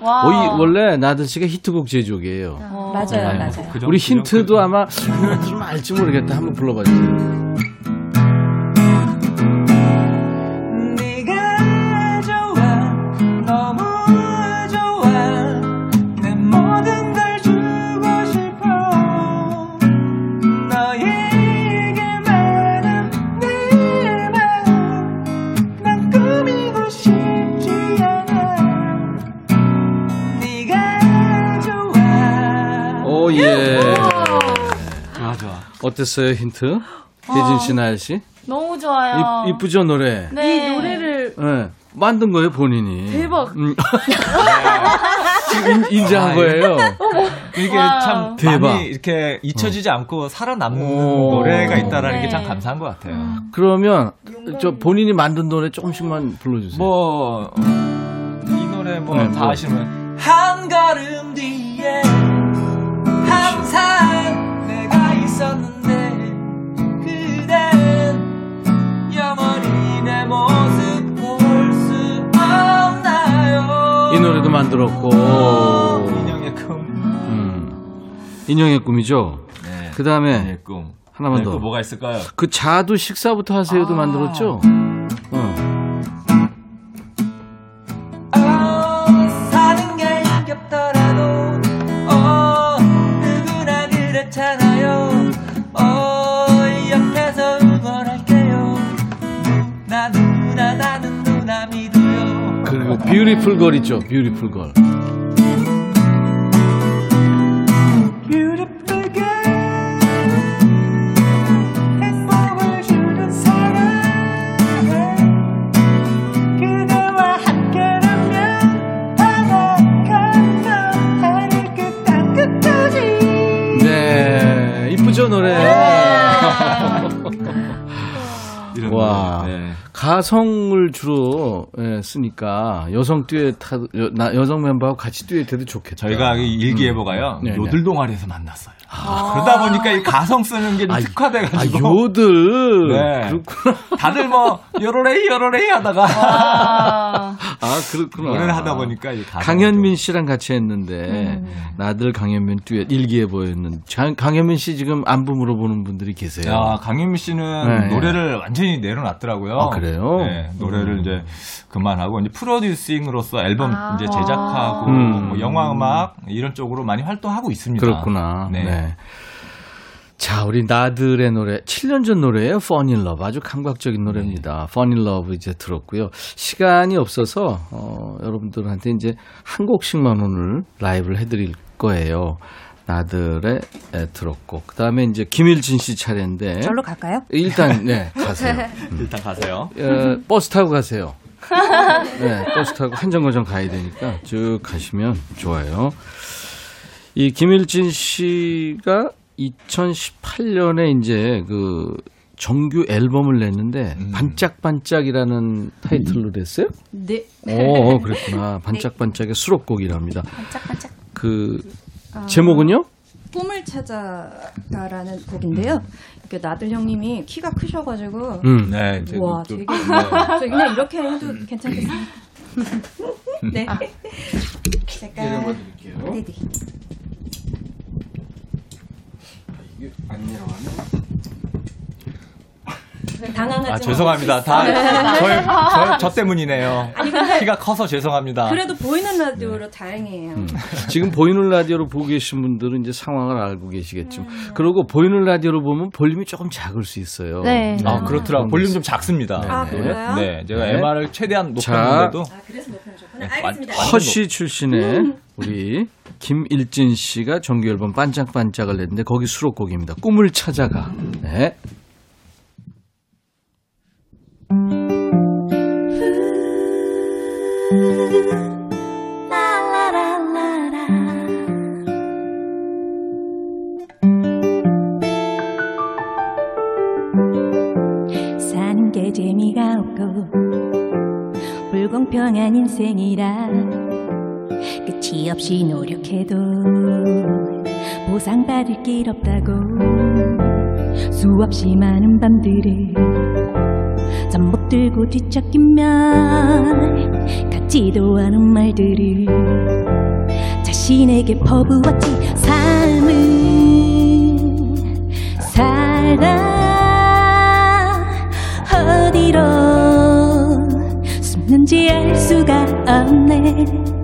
어, 이 원래 나들 씨가 히트곡 제조기예요. 맞아요, 네. 맞아요. 그 우리 그 힌트도 그 아마 들으면 알지 모르겠다. 한번 불러 봐 주세요. 어땠어요 힌트? 혜진 씨, 나연 씨? 너무 좋아요. 이, 이쁘죠 노래? 네. 이 노래를 네. 만든 거예요 본인이. 대박. 음. 지금 인- 인정한 아, 거예요. 이게 와우. 참 대박. 많이 이렇게 잊혀지지 않고 살아남는 오. 노래가 있다라는 게참 네. 감사한 것 같아요. 그러면 저 본인이 만든 노래 조금씩만 불러주세요. 뭐, 이 노래 뭐 네, 다 뭐. 아시면 한 걸음 뒤에 항상 노래도 만들었고 인형의 꿈. 음. 인형의 꿈이죠. 네. 그 다음에. 하나만 네, 더. 또 뭐가 있을까요? 그 자도 식사부터 하세요도 아. 만들었죠. 뷰티풀 걸 있죠. 뷰티풀 걸. 네, 이쁘죠 노래. 이런 와. 네. 가성을 주로 예, 쓰니까 여성 듀엣 하, 여, 나, 여성 멤버하고 같이 듀엣 해도 좋겠다. 저희가 이 일기예보가요. 네, 네. 요들 동아리에서 만났어요. 그러다 보니까 이 가성 쓰는 게 아, 특화돼가지고. 아, 요들. 네. 그렇구나. 다들 뭐 요로레이 요로레이 하다가 아, 아, 그렇구나. 노래를 하다 보니까 강현민 씨랑 같이 했는데 나들 강현민 듀엣 일기예보였는데 장- 강현민 씨 지금 안부 물어보는 분들이 계세요. 야, 강현미 씨는 네. 노래를 완전히 내려놨더라고요. 아, 그래요? 네, 노래를 음. 이제 그만하고 이제 프로듀싱으로서 앨범 아. 이제 제작하고 음. 뭐 영화 음악 이런 쪽으로 많이 활동하고 있습니다. 그렇구나. 네. 네. 자, 우리 나들의 노래, 7년 전 노래예요. Fun in Love. 아주 감각적인 노래입니다. Fun in Love 이제 들었고요. 시간이 없어서, 어, 여러분들한테 이제 한 곡씩만 오늘 라이브를 해 드릴 거예요. 나들의 에, 들었고. 그 다음에 이제 김일진 씨 차례인데. 절로 갈까요? 일단, 네, 가세요. 일단 가세요. 어, 버스 타고 가세요. 네, 버스 타고 한정거장 가야 되니까 쭉 가시면 좋아요. 이 김일진 씨가 2018년에 이제 그 정규 앨범을 냈는데 음. 반짝반짝이라는 타이틀로 됐어요? 네. 어, 그랬구나. 반짝반짝의 수록곡이랍니다. 반짝반짝. 그 제목은요? 꿈을 찾아가라는 곡인데요. 그 나들 형님이 키가 크셔가지고 음. 네, 이제 와 또- 되게 네. 저 그냥 이렇게 해도 괜찮겠어요. 네. 제가 네 네. 당황하지 아, 마. 죄송합니다. 다 저희, 저, 저 때문이네요. 키가 커서 죄송합니다. 그래도 보이는 라디오로 다행이에요. 음. 지금 보이는 라디오로 보고 계신 분들은 이제 상황을 알고 계시겠지만, 그리고 보이는 라디오로 보면 볼륨이 조금 작을 수 있어요. 네. 아, 그렇더라고. 볼륨 좀 작습니다. 아, 그래요? 네, 제가 네. MR을 최대한 자. 높였는데도 아 그래서 높여주셨구나. 네, 알겠습니다. 완- 허쉬 출신의 우리 김일진 씨가 정규 앨범 반짝반짝을 냈는데 거기 수록곡입니다. 꿈을 찾아가. 네. 사는 게 재미가 없고 불공평한 인생이라 끝이 없이 노력해도 보상받을 길 없다고. 수없이 많은 밤들을 잠못 들고 뒤척이면 같지도 않은 말들을 자신에게 퍼부었지. 삶은 살다 어디로 숨는지 알 수가 없네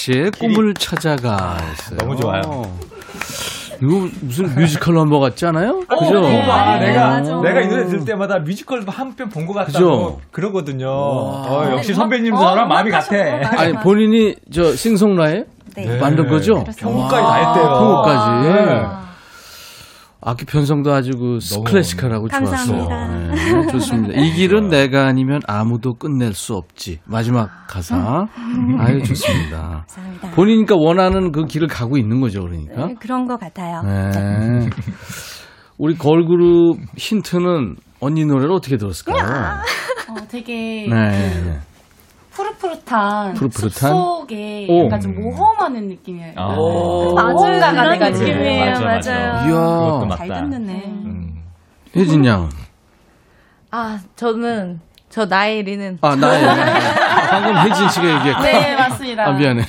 씨의 꿈을 찾아가. 했어요. 너무 좋아요. 이거 무슨 뮤지컬 넘버 같지 않아요? 그죠? 아, 내가 어. 내가 이 노래 들을 때마다 뮤지컬 한 편 본 것 같다고 그죠? 그러거든요. 어, 역시 선배님처럼 마음이 같아. 아니 본인이 저 싱송라에 네. 만든 거죠? 편곡까지 다 했대요. 편곡까지. 네. 악기 편성도 아주 그 클래시컬하고 좋았어요. 감사합니다. 네, 좋습니다. 이 길은 내가 아니면 아무도 끝낼 수 없지. 마지막 가사. 아유 좋습니다. 감사합니다. 본인이니까 원하는 그 길을 가고 있는 거죠, 그러니까. 네, 그런 것 같아요. 네. 우리 걸그룹 힌트는 언니 노래를 어떻게 들었을까요? 어, 되게 네. 푸릇푸릇한, 푸릇푸릇한? 속에 오. 약간 좀 모험하는 느낌이에요. 아. 모험가가 그런 돼가지고. 느낌이에요. 맞아, 맞아. 맞아요. 이야, 맞다. 잘 듣는네. 혜진 양. 아, 저는 저 나엘이는 아, 나의. 방금 혜진 씨가 얘기했고. 네, 맞습니다. 아, 미안해.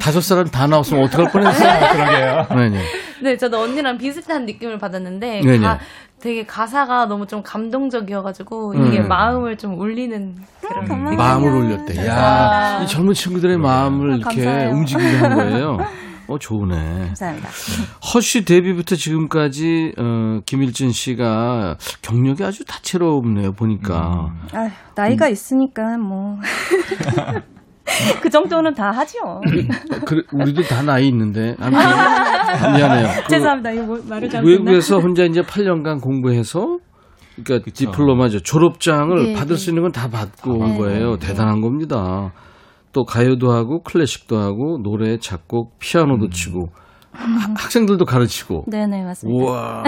다섯 사람 다 나왔으면 어떡할 뻔했어요. 그러게요. 네네. 네, 저도 언니랑 비슷한 느낌을 받았는데 네네. 가, 되게 가사가 너무 좀 감동적이어가지고 음. 이게 마음을 좀 울리는 그런 마음을 올렸대. 야, 이 젊은 친구들의 마음을 이렇게 감사해요. 움직이게 한 거예요. 어, 좋으네. 감사합니다. 허쉬 데뷔부터 지금까지 어, 김일진 씨가 경력이 아주 다채롭네요. 보니까. 아, 나이가 있으니까 뭐. 그 정도는 다 하죠. 그래, 우리도 다 나이 있는데. 아무튼 아, 미안해요. 그 죄송합니다. 이거 뭐 말을 잘못 외국에서 혼자 이제 8년간 공부해서 그러니까 디플로마죠. 졸업장을 네, 받을 네. 수 있는 건 다 받고 온 네, 거예요. 대단한 겁니다. 또 가요도 하고 클래식도 하고 노래, 작곡, 피아노도 치고 하- 학생들도 가르치고. 네네, 맞습니다. 우와.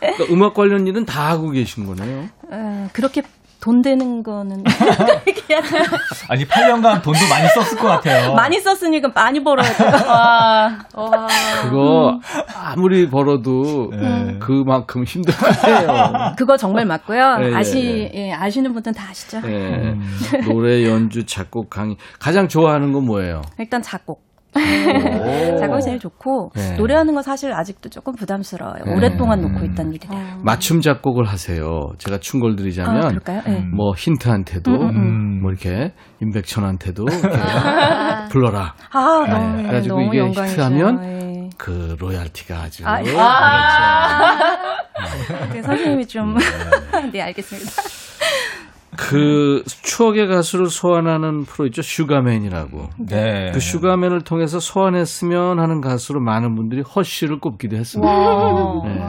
그러니까 음악 관련 일은 다 하고 계신 거네요. 어, 그렇게 돈 되는 거는 아니 8년간 돈도 많이 썼을 것 같아요. 많이 썼으니까 많이 벌어야 돼요. 와, 와. 그거 아무리 벌어도 네. 그만큼 힘들 거예요. 그거 정말 맞고요. 예, 예, 아시 예, 아시는 분들은 다 아시죠. 예. 노래 연주, 작곡, 강의. 가장 좋아하는 건 뭐예요? 일단 작곡. 오. 작곡이 제일 좋고 네. 노래하는 거 사실 아직도 조금 부담스러워요. 네. 오랫동안 놓고 있던 일이라. 맞춤 작곡을 하세요. 제가 충고를 드리자면 아? 네. 뭐 힌트한테도 음, 음, 뭐 이렇게 임백천한테도 이렇게 불러라. 아, 네. 너무, 그래가지고 너무 이게 영광이죠. 히트하면 예. 그 로얄티가 아주 아, 그렇죠. 네, 선생님이 좀. 네, 알겠습니다. 그 추억의 가수를 소환하는 프로 있죠 슈가맨이라고. 네. 그 슈가맨을 통해서 소환했으면 하는 가수로 많은 분들이 허쉬를 꼽기도 했습니다. 와. 네.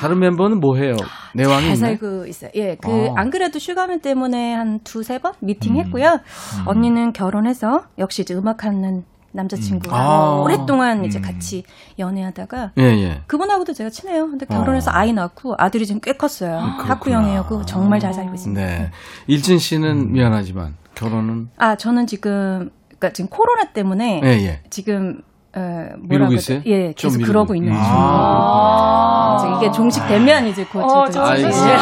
다른 멤버는 뭐 해요? 내 왕이 잘 있나요? 살고 있어요. 예, 그, 아. 안 그래도 슈가맨 때문에 한 두세 번 미팅 음. 했고요. 언니는 결혼해서 역시 이제 음악하는 남자친구랑 아. 오랫동안 이제 음. 같이 연애하다가 예, 예. 그분하고도 제가 친해요. 근데 결혼해서 어. 아이 낳고 아들이 지금 꽤 컸어요. 학부형이에요. 그거 정말 잘 살고 있습니다. 네. 일진 씨는 미안하지만 결혼은 아, 저는 지금, 그러니까 지금 코로나 때문에 예, 예. 지금, 어, 미루고 뭐라고 있어요? 예, 좀 계속 미루고. 그러고 있는 중이에요. 아. 이제 이게 종식되면 이제 곧 어, 저도 저 이제-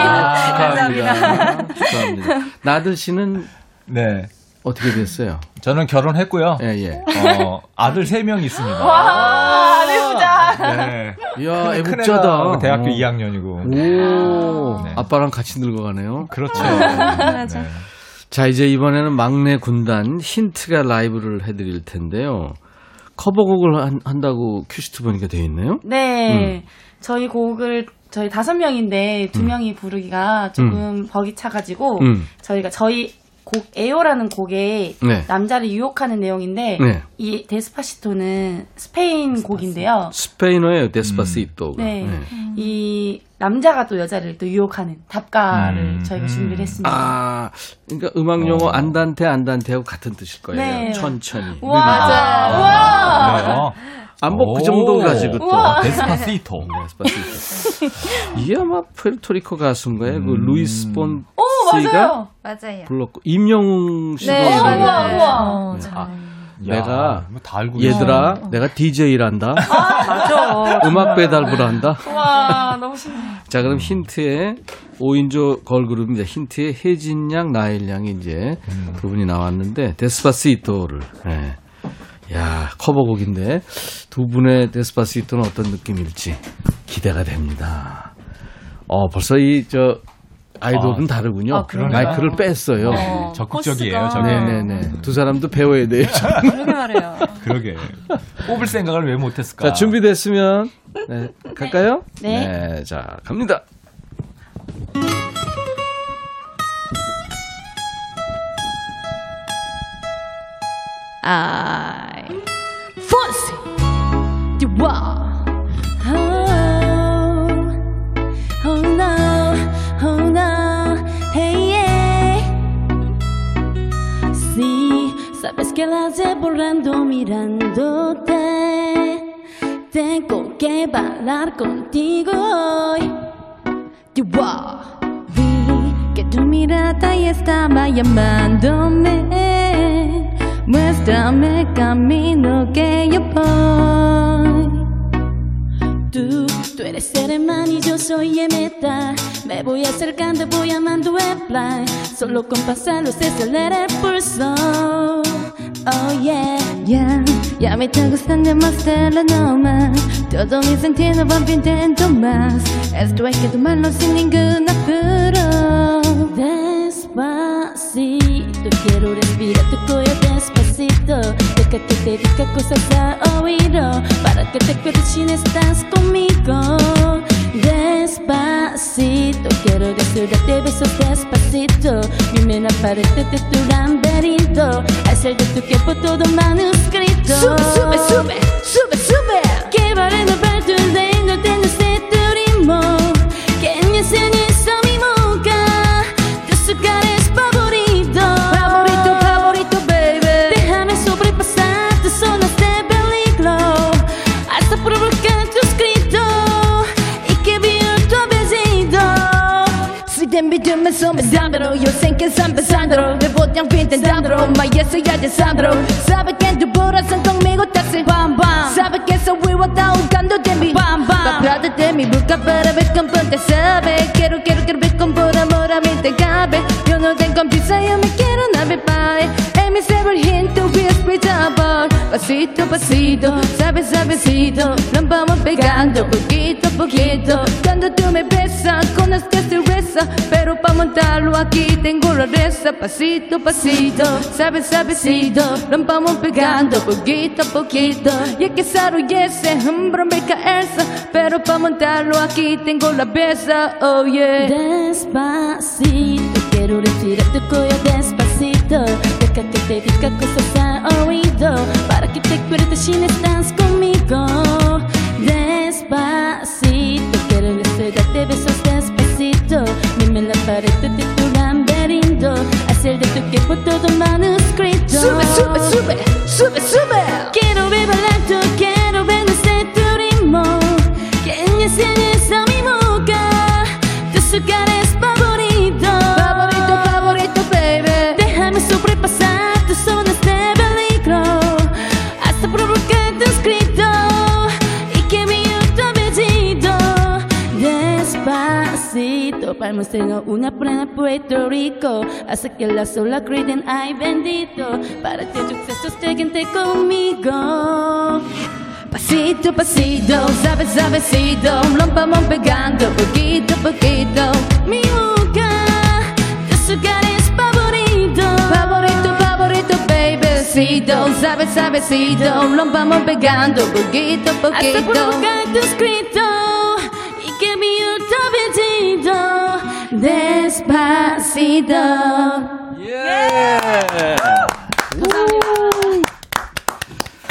아, 감사합니다. 축하합니다. 축하합니다. 나들 씨는 네. 어떻게 됐어요? 저는 결혼했고요. 예, 예. 어, 아들 3명 있습니다. 와, 아들 부자. 네. 이야, 큰- 애국자다. 큰애가 대학교 어. 2학년이고. 오, 네. 아빠랑 같이 늙어가네요. 그렇죠. 맞아. 네. 자, 이제 이번에는 막내 군단 힌트가 라이브를 해드릴 텐데요. 커버곡을 한, 한다고 큐시트 보니까 되어 있네요. 네. 저희 곡을 저희 다섯 명인데 두 명이 부르기가 조금 벅이 차가지고 음. 저희가 저희 곡 에오라는 곡에 네. 남자를 유혹하는 내용인데 네. 이 Despacito는 스페인 곡인데요. 스페인어예요, Despacito가. 네. 이 남자가 또 여자를 또 유혹하는 답가를 음. 저희가 준비를 했습니다. 아, 그러니까 음악 용어 안단테 안단테하고 같은 뜻일 거예요. 네. 천천히. 우와, 맞아요. 네. 우와. 안복 그 오. 정도 가지고 또. 우와. Despacito. Despacito. 이게 아마 푸에르토리코 가수인가요? 그 루이스 폰 오, 시가 맞아요. 맞아요. 불렀고 임영웅 씨도 네, 맞아요. 우와. 어, 네. 잘- 아, 야, 내가 뭐다 알고 있어. 얘들아, 내가 DJ란다. 맞아. 음악 배달부를 한다. 와, 너무 신기해. 자, 그럼 힌트에 5인조 걸그룹입니다. 힌트에 혜진 양, 나일 양이 이제 두 분이 나왔는데 데스파시토를 예. 야, 커버곡인데 두 분의 데스파시토는 어떤 느낌일지 기대가 됩니다. 어, 벌써 이 저 아이돌은 아, 다르군요. 아. 마이크를 뺐어요. 어, 적극적이에요, 코스가. 저는. 네네네. 두 사람도 배워야 돼요. 그러게 말해요. 그러게. 뽑을 생각을 왜 못했을까? 자, 준비됐으면 네, 갈까요? 네. 자, 갑니다. I fancy the one. Sabes que la sé borrando mirándote. Tengo que bailar contigo hoy. Vi que tu mirada ya estaba llamándome. Muéstrame el camino que yo voy. Tú, tú eres Ereman y yo soy Emeta. Me voy acercando, voy amando en plan. Solo con pasarlo se acelera el pulso. Oh yeah, yeah. Ya me está gustando más telenoma. Todo mi sentido va intento más. Esto hay que tomarlo sin ningún apuro. Despacito, quiero respirar tu cuello despacito. Despacito, deja que te diga cosas al oído, para que te acuerdes si no estás conmigo. Despacito, quiero desnudarte besos despacito, dime la pared de tu laberinto, hacer de tu cuerpo todo manuscrito. Sube, sube, sube, sube, sube. Que varendo per tu reino tengo este ritmo, que me enseñes me son besándolo Yo sé que están pensándolo De bote aunque intentándolo Mas eso ya de Sandro. Sabe que en tu corazón conmigo te hace bam bam. Sabe que ese huevo está buscando de mí bam bam. Atrás de mi boca para ver cómo te sabe. Quiero, quiero, quiero ver con por amor a mí te cabe. Yo no tengo prisa, yo me quiero navegar En mi cerebro gente inexplicable Pasito, pasito, sabe, sabecito Nos vamos pegando poquito a poquito. Cuando tú me besas con este Pero para montarlo aquí tengo la reza Pasito, pasito, sabe, sabecito Nos vamos pegando poquito a poquito. Y es que Saro y ese hombro me caerse Pero para montarlo aquí tengo la besa, oh yeah. Despacito, quiero respirar tu cuello despacito. Deja que te diga cosas al oído Para que te acuerdes si no estás conmigo. Despacito, Dime la pared de tu laberinto Hacer de tu cuerpo todo manuscrito Sube, sube, sube, sube, sube Quiero ver Palmos tengo una plena Puerto Rico. Hasta que la sola griten ay bendito Para que tus gestos te conmigo Pasito, pasito, sabe, sabecito vamos pegando poquito poquito. Mi boca, tus lugares favoritos Favorito, favorito, babycito Sabe, sabecito vamos pegando poquito poquito Hasta provocar tus gritos Despacito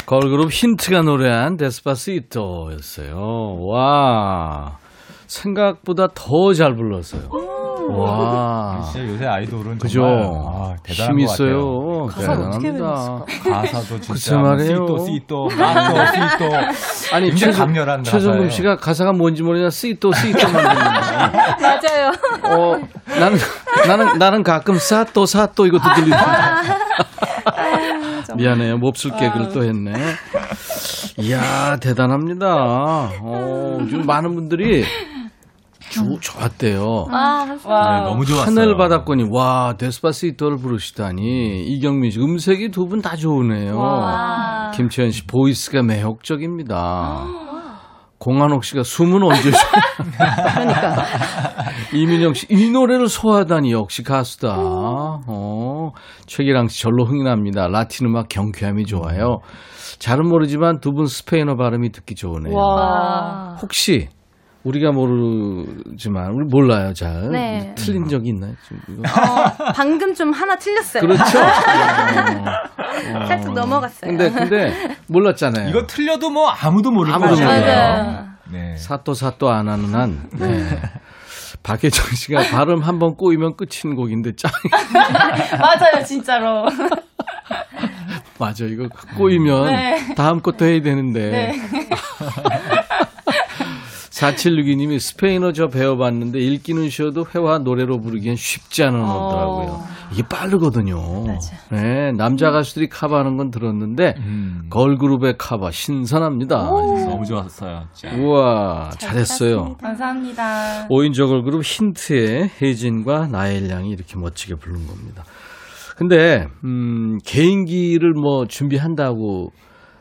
걸그룹 힌트가 노래한 데스파시토였어요. 와. 생각보다 더 잘 불렀어요. 와. 진짜 요새 아이돌은 그죠? 정말 아, 대단한 힘것 있어요. 같아요. 가사를 어떻게 대단합니다. 가사도 진짜 글쎄 말이에요. 시또 시또 나또 시또 아니 굉장히 최- 강렬한 최정금 가사예요. 씨가 가사가 뭔지 모르냐 쓰이또 쓰이또만 듣는다. 맞아요. 어, 나는 나는 나는 가끔 사또 사또 이것도 들리는데. 미안해요. 몹쓸 개그를 또 했네. 이야, 대단합니다. 어, 지금 많은 분들이 주, 좋았대요. 아, 와. 네, 너무 좋았어요. 하늘 바닷권이 와 데스파시토를 부르시다니 이경민 씨 음색이 두 분 다 좋으네요. 와. 김채연 씨 보이스가 매혹적입니다. 공한옥 씨가 숨은 언제 쉬어? 그러니까. 이민영 씨 이 노래를 소화하다니 역시 가수다. 어, 최기랑 씨 절로 흥이 납니다. 라틴 음악 경쾌함이 좋아요. 잘은 모르지만 두 분 스페인어 발음이 듣기 좋으네요. 와. 혹시 우리가 모르지만 우리 몰라요 잘 네. 틀린 적이 있나요? 지금 이거? 어, 방금 좀 하나 틀렸어요. 그렇죠. 어, 어. 살짝 넘어갔어요. 근데 근데 몰랐잖아요. 이거 틀려도 뭐 아무도 모를 아무도 거예요. 맞아요. 네. 사또 사또 안 하는 한 네. 박혜정 씨가 발음 한 번 꼬이면 끝인 곡인데 짱 맞아요, 진짜로. 맞아 이거 꼬이면 네. 다음 것도 해야 되는데 네. 4762님이 스페인어 저 배워봤는데 읽기는 쉬어도 회화 노래로 부르기엔 쉽지 않은 어. 언어더라고요. 이게 빠르거든요. 네, 남자 가수들이 커버하는 건 들었는데 음. 걸그룹의 커버 신선합니다. 너무 좋았어요. 진짜. 우와 잘했어요. 감사합니다. 5인조 걸그룹 힌트의 혜진과 나엘 양이 이렇게 멋지게 부른 겁니다. 근데 음, 개인기를 뭐 준비한다고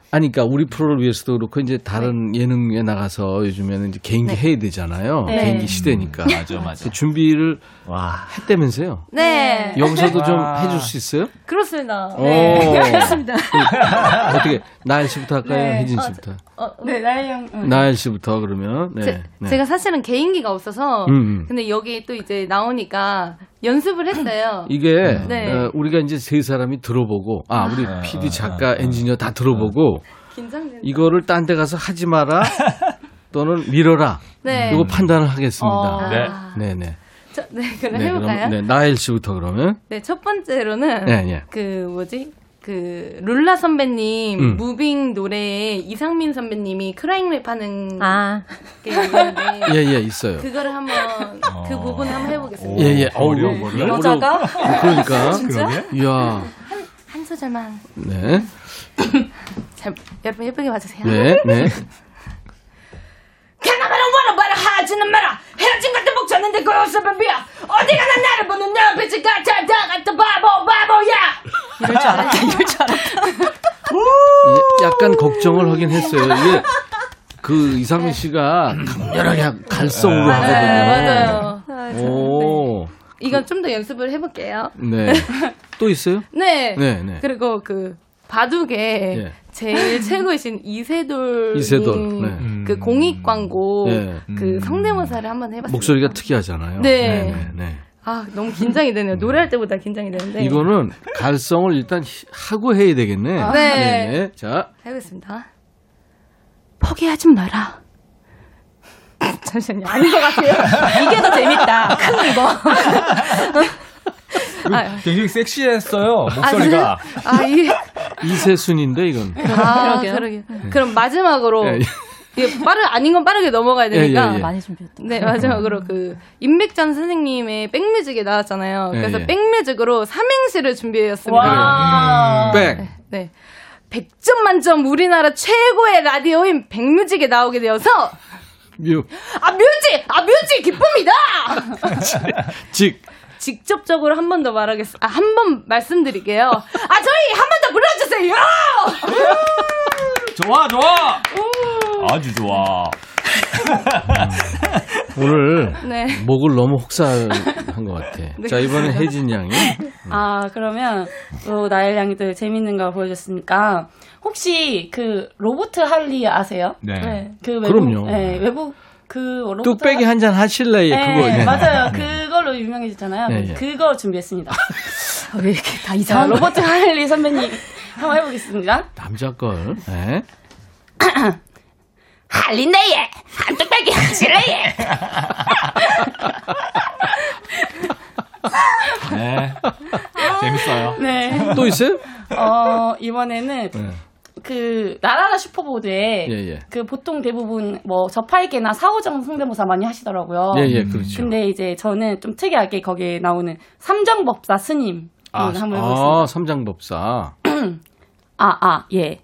아니, 그러니까 우리 프로를 위해서도 그렇고 이제 다른 예능에 나가서 요즘에는 이제 개인기 해야 되잖아요. 네. 개인기 시대니까. 맞아, 맞아. 그 준비를 와. 했다면서요? 네. 여기서도 좀 와. 해줄 수 있어요? 그렇습니다. 오. 그렇습니다. 어떻게 나엘 씨부터 할까요? 네. 혜진 씨부터. 어, 네, 나의 형. 응. 나엘 씨부터 그러면. 네. 제, 네. 제 가 사실은 개인기가 없어서 음, 음. 근데 여기 또 이제 나오니까 연습을 했어요. 이게 네. 어, 우리가 이제 세 사람이 들어보고 아 우리 아. PD 작가 엔지니어 다 들어보고 긴장된다. 이거를 딴 데 가서 하지 마라 또는 밀어라 네. 이거 판단을 하겠습니다. 어. 네. 네네. 저, 네, 그럼 네, 해볼까요? 그럼 네, 나엘 씨부터 그러면. 네, 첫 번째로는 네, 네. 그 뭐지? 그 룰라 선배님 음. 무빙 노래에 이상민 선배님이 크라잉 랩 하는 아, 게 있는데 예, 예, 있어요. 그거를 한번 그 부분 한번 해보겠습니다. 예, 예. 어우, 어려운 이거 거를? 여자가? 어려워. 그러니까. 진짜? 이야. 한 소절만 네. 잘 여러분 예쁘게 봐주세요. 네, 네. 하지는 마라 헤어진 것도 목 쳤는데 그 옷을 비야 어디 가 나 나를 보는 눈빛이 같아 다 같은 바보 바보야 이럴 줄 알았다. 이럴 줄 알았다. 예, 약간 걱정을 하긴 했어요. 이게 그 이상민 씨가 강렬하게 갈성으로 하거든요. 맞아요. 오. 이건 좀 더 연습을 해볼게요. 네. 또 있어요? 네. 네, 네. 그리고 그 바둑에 예. 제일 최고이신 이세돌 이세돌, 님 네. 그 공익 광고 네. 그 성대모사를 한번 해봤어요. 목소리가 특이하잖아요. 네. 네, 네. 아 너무 긴장이 되네요. 노래할 때보다 긴장이 되는데. 이거는 갈성을 일단 히- 하고 해야 되겠네. 아, 네. 네. 자, 해보겠습니다. 포기하지 마라. 잠시만요. 아닌 것 같아요. 이게 더 재밌다. 큰 거. 아, 굉장히 섹시했어요, 아, 목소리가. 아, 이, 이세순인데 이건. 아, 그러게요. 그러게. 그럼 마지막으로 예, 예. 이게 빠르 아닌 건 빠르게 넘어가야 되니까. 예, 예, 예. 많이 준비했다. 네, 마지막으로 그 임백전 선생님의 백뮤직에 나왔잖아요. 예, 그래서 예. 백뮤직으로 삼행시를 준비해왔습니다. 와. 백. 네. 100점 만점 우리나라 최고의 라디오인 백뮤직에 나오게 되어서 뮤. 아 뮤직! 아 뮤직 기쁩니다! 직. 직접적으로 한 번 더 말하겠습니다. 아, 한 번 말씀드릴게요. 아, 저희 한 번 더 불러주세요! 좋아, 좋아! 아주 좋아. 오늘 네. 목을 너무 혹사한 것 같아. 네, 자, 이번엔 혜진 양이. 아, 그러면 또 나엘 양이들 재밌는 거 보여줬으니까 혹시 그 로버트 할리 아세요? 네. 그 외국, 그럼요. 네, 외국 그 로버트 뚝배기 한 잔 하실래요? 네, 그거. 네. 맞아요. 그 걸로 유명해졌잖아요. 네, 네. 그거 준비했습니다. 아, 왜 이렇게 다 자, 이상한 로버트 할리 선배님 한번 해보겠습니다. 남자 걸. 네. 할린데예! 한 뚝배기 하실래예! 네. 재밌어요. 네. 또 있어요? 어, 이번에는 네. 그 나라라 슈퍼보드에 예, 예. 그 보통 대부분 뭐 저팔계나 사오정 성대모사 많이 하시더라고요. 예, 예, 그렇죠. 근데 이제 저는 좀 특이하게 거기에 나오는 삼정법사 스님 아, 한번 아, 해보겠습니다. 삼장법사. 아, 아, 예.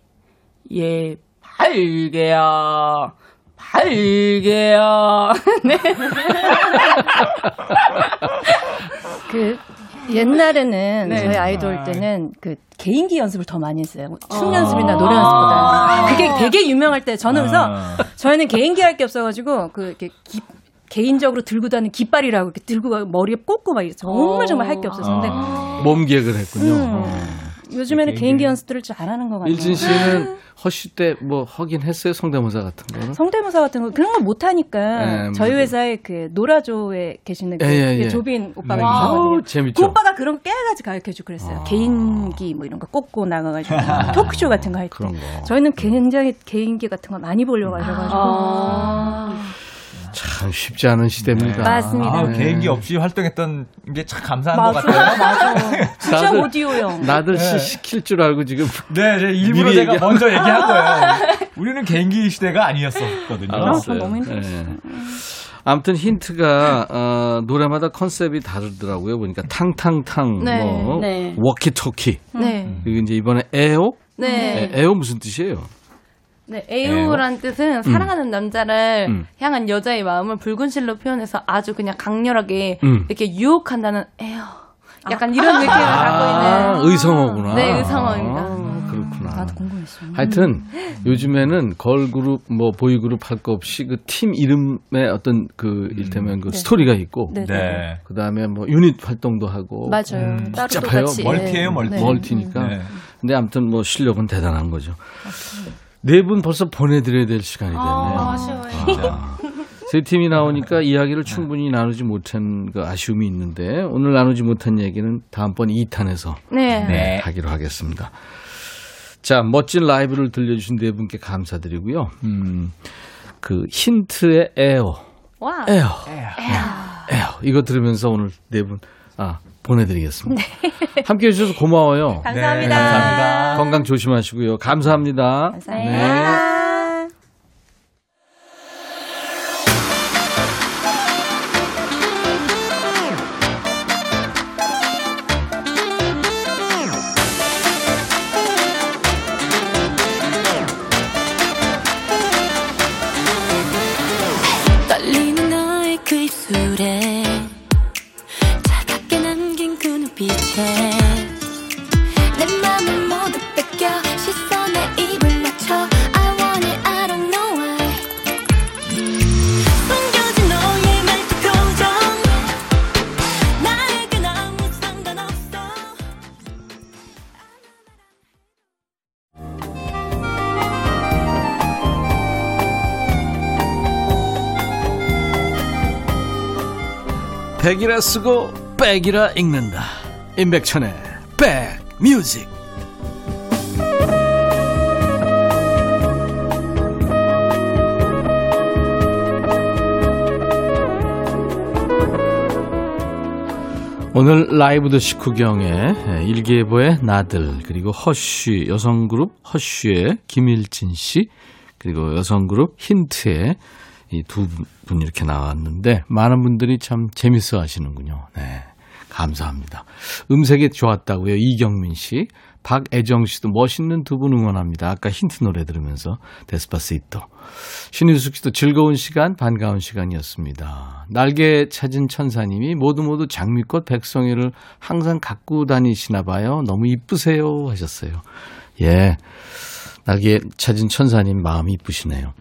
예, 발개야. 발개야. 네. 그 옛날에는 네. 저희 아이돌 때는 그 개인기 연습을 더 많이 했어요. 춤 아. 연습이나 노래 연습보다. 그게 되게 유명할 때 저는 그래서 아. 저희는 개인기 할 게 없어가지고 그 이렇게 기- 개인적으로 들고 다니는 깃발이라고 이렇게 들고 가- 머리에 꽂고 막 이래. 정말 정말 할 게 없었는데 아, 몸기획을 했군요. 음. 어. 요즘에는 개인기. 개인기 연습들을 잘안 하는 것 같아요. 일진 씨는 허쉬 때 뭐 하긴 했어요? 성대모사 같은 거는? 성대모사 같은 거 그런 걸 못 하니까 네, 저희 뭐. 회사에 그 노라조에 계시는 그, 예, 예, 그 예. 조빈 오빠가 네. 아우, 계시거든요. 재밌죠. 그 오빠가 그런 거 깨가지고 가르쳐주고 그랬어요. 개인기 뭐 이런 거 꽂고 나가가지고 토크쇼 같은 거 할 때. 그런 거. 저희는 굉장히 개인기 같은 거 많이 보려고 하셔가지고 아. 참 쉽지 않은 시대입니다. 맞습니다. 아, 네. 개인기 없이 활동했던 게 참 감사한 것 맞아, 같아요. 맞아. 진짜 나들- 오디오형. 나들 씨 네. 시킬 줄 알고 지금 네, 제 일부러 제가 얘기하고- 먼저 얘기한 거예요. 우리는 개인기 시대가 아니었었거든요. 알았어요. 너무 힘들었어요. 네. 아무튼 힌트가 어, 노래마다 컨셉이 다르더라고요. 보니까 탕탕탕, 네, 뭐 네. 워키토키. 네. 그리고 이제 이번에 에오? 네. 에, 에오 무슨 뜻이에요? 네, 에오란 뜻은 사랑하는 남자를 음. 향한 여자의 마음을 붉은 실로 표현해서 아주 그냥 강렬하게 음. 이렇게 유혹한다는 에오. 약간 이런 느낌을 아, 갖고 있는 의성어구나. 네, 의성어입니다. 아. 그렇구나. 나도 궁금했어. 하여튼 요즘에는 걸그룹 뭐 보이그룹 할 거 없이 그 팀 이름에 어떤 그 일테면 그 네. 스토리가 있고 네, 네. 네. 그다음에 뭐 유닛 활동도 하고 맞아요. 음, 복잡해요. 멀티예요, 네. 멀티. 네. 멀티니까. 네. 근데 아무튼 뭐 실력은 대단한 거죠. 네 분 벌써 보내드려야 될 시간이 됐네요. 아, 아쉬워요. 아, 세 팀이 나오니까 이야기를 충분히 나누지 못한 그 아쉬움이 있는데 오늘 나누지 못한 얘기는 다음번 2탄에서 네. 네. 하기로 하겠습니다. 자, 멋진 라이브를 들려주신 네 분께 감사드리고요. 음, 그 힌트의 에오. 와. 에오. 에오. 이거 들으면서 오늘 네 분, 아, 보내드리겠습니다. 함께 해주셔서 고마워요. 네. 감사합니다. 네, 감사합니다. 건강 조심하시고요. 감사합니다. 감사합니다. 떨 백이라 쓰고 백이라 읽는다. 임백천의 백뮤직. 오늘 라이브 더 식후경에 일기예보의 나들 그리고 허쉬 여성그룹 허쉬의 김일진 씨 그리고 여성그룹 힌트의 이 두 분 이렇게 나왔는데 많은 분들이 참 재밌어 하시는군요. 네. 감사합니다. 음색이 좋았다고요. 이경민 씨. 박애정 씨도 멋있는 두 분 응원합니다. 아까 힌트 노래 들으면서 데스파시토. 신유숙 씨도 즐거운 시간, 반가운 시간이었습니다. 날개 찾은 천사님이 모두 모두 장미꽃 백송이를 항상 갖고 다니시나 봐요. 너무 이쁘세요 하셨어요. 예. 날개 찾은 천사님 마음이 이쁘시네요.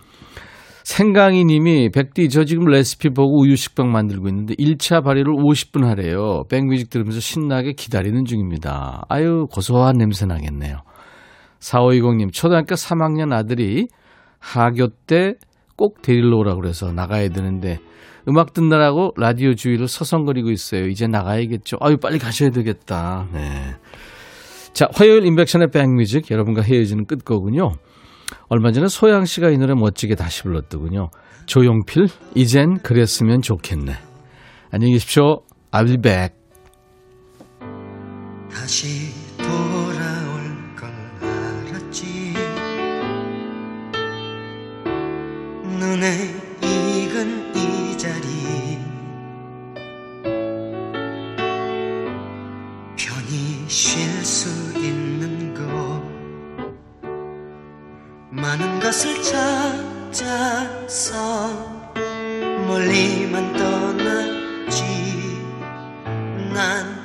생강이 님이 백디 저 지금 레시피 보고 우유 식빵 만들고 있는데 1차 발효를 50분 하래요. 백뮤직 들으면서 신나게 기다리는 중입니다. 아유 고소한 냄새 나겠네요. 4520 님 초등학교 3학년 아들이 하교 때 꼭 데리러 오라고 그래서 나가야 되는데 음악 듣느라고 라디오 주위를 서성거리고 있어요. 이제 나가야겠죠. 아유 빨리 가셔야 되겠다. 네. 자 화요일 인백션의 백뮤직 여러분과 헤어지는 끝거군요. 얼마 전에 소양 씨가 이 노래 멋지게 다시 불렀더군요. 조용필, 이젠 그랬으면 좋겠네. 안녕히 계십시오. I'll be back. 다시 돌아올 걸 알았지 눈에 익은 이 자리 편히 쉴수 많은 것을 찾아서 멀리만 떠났지. 난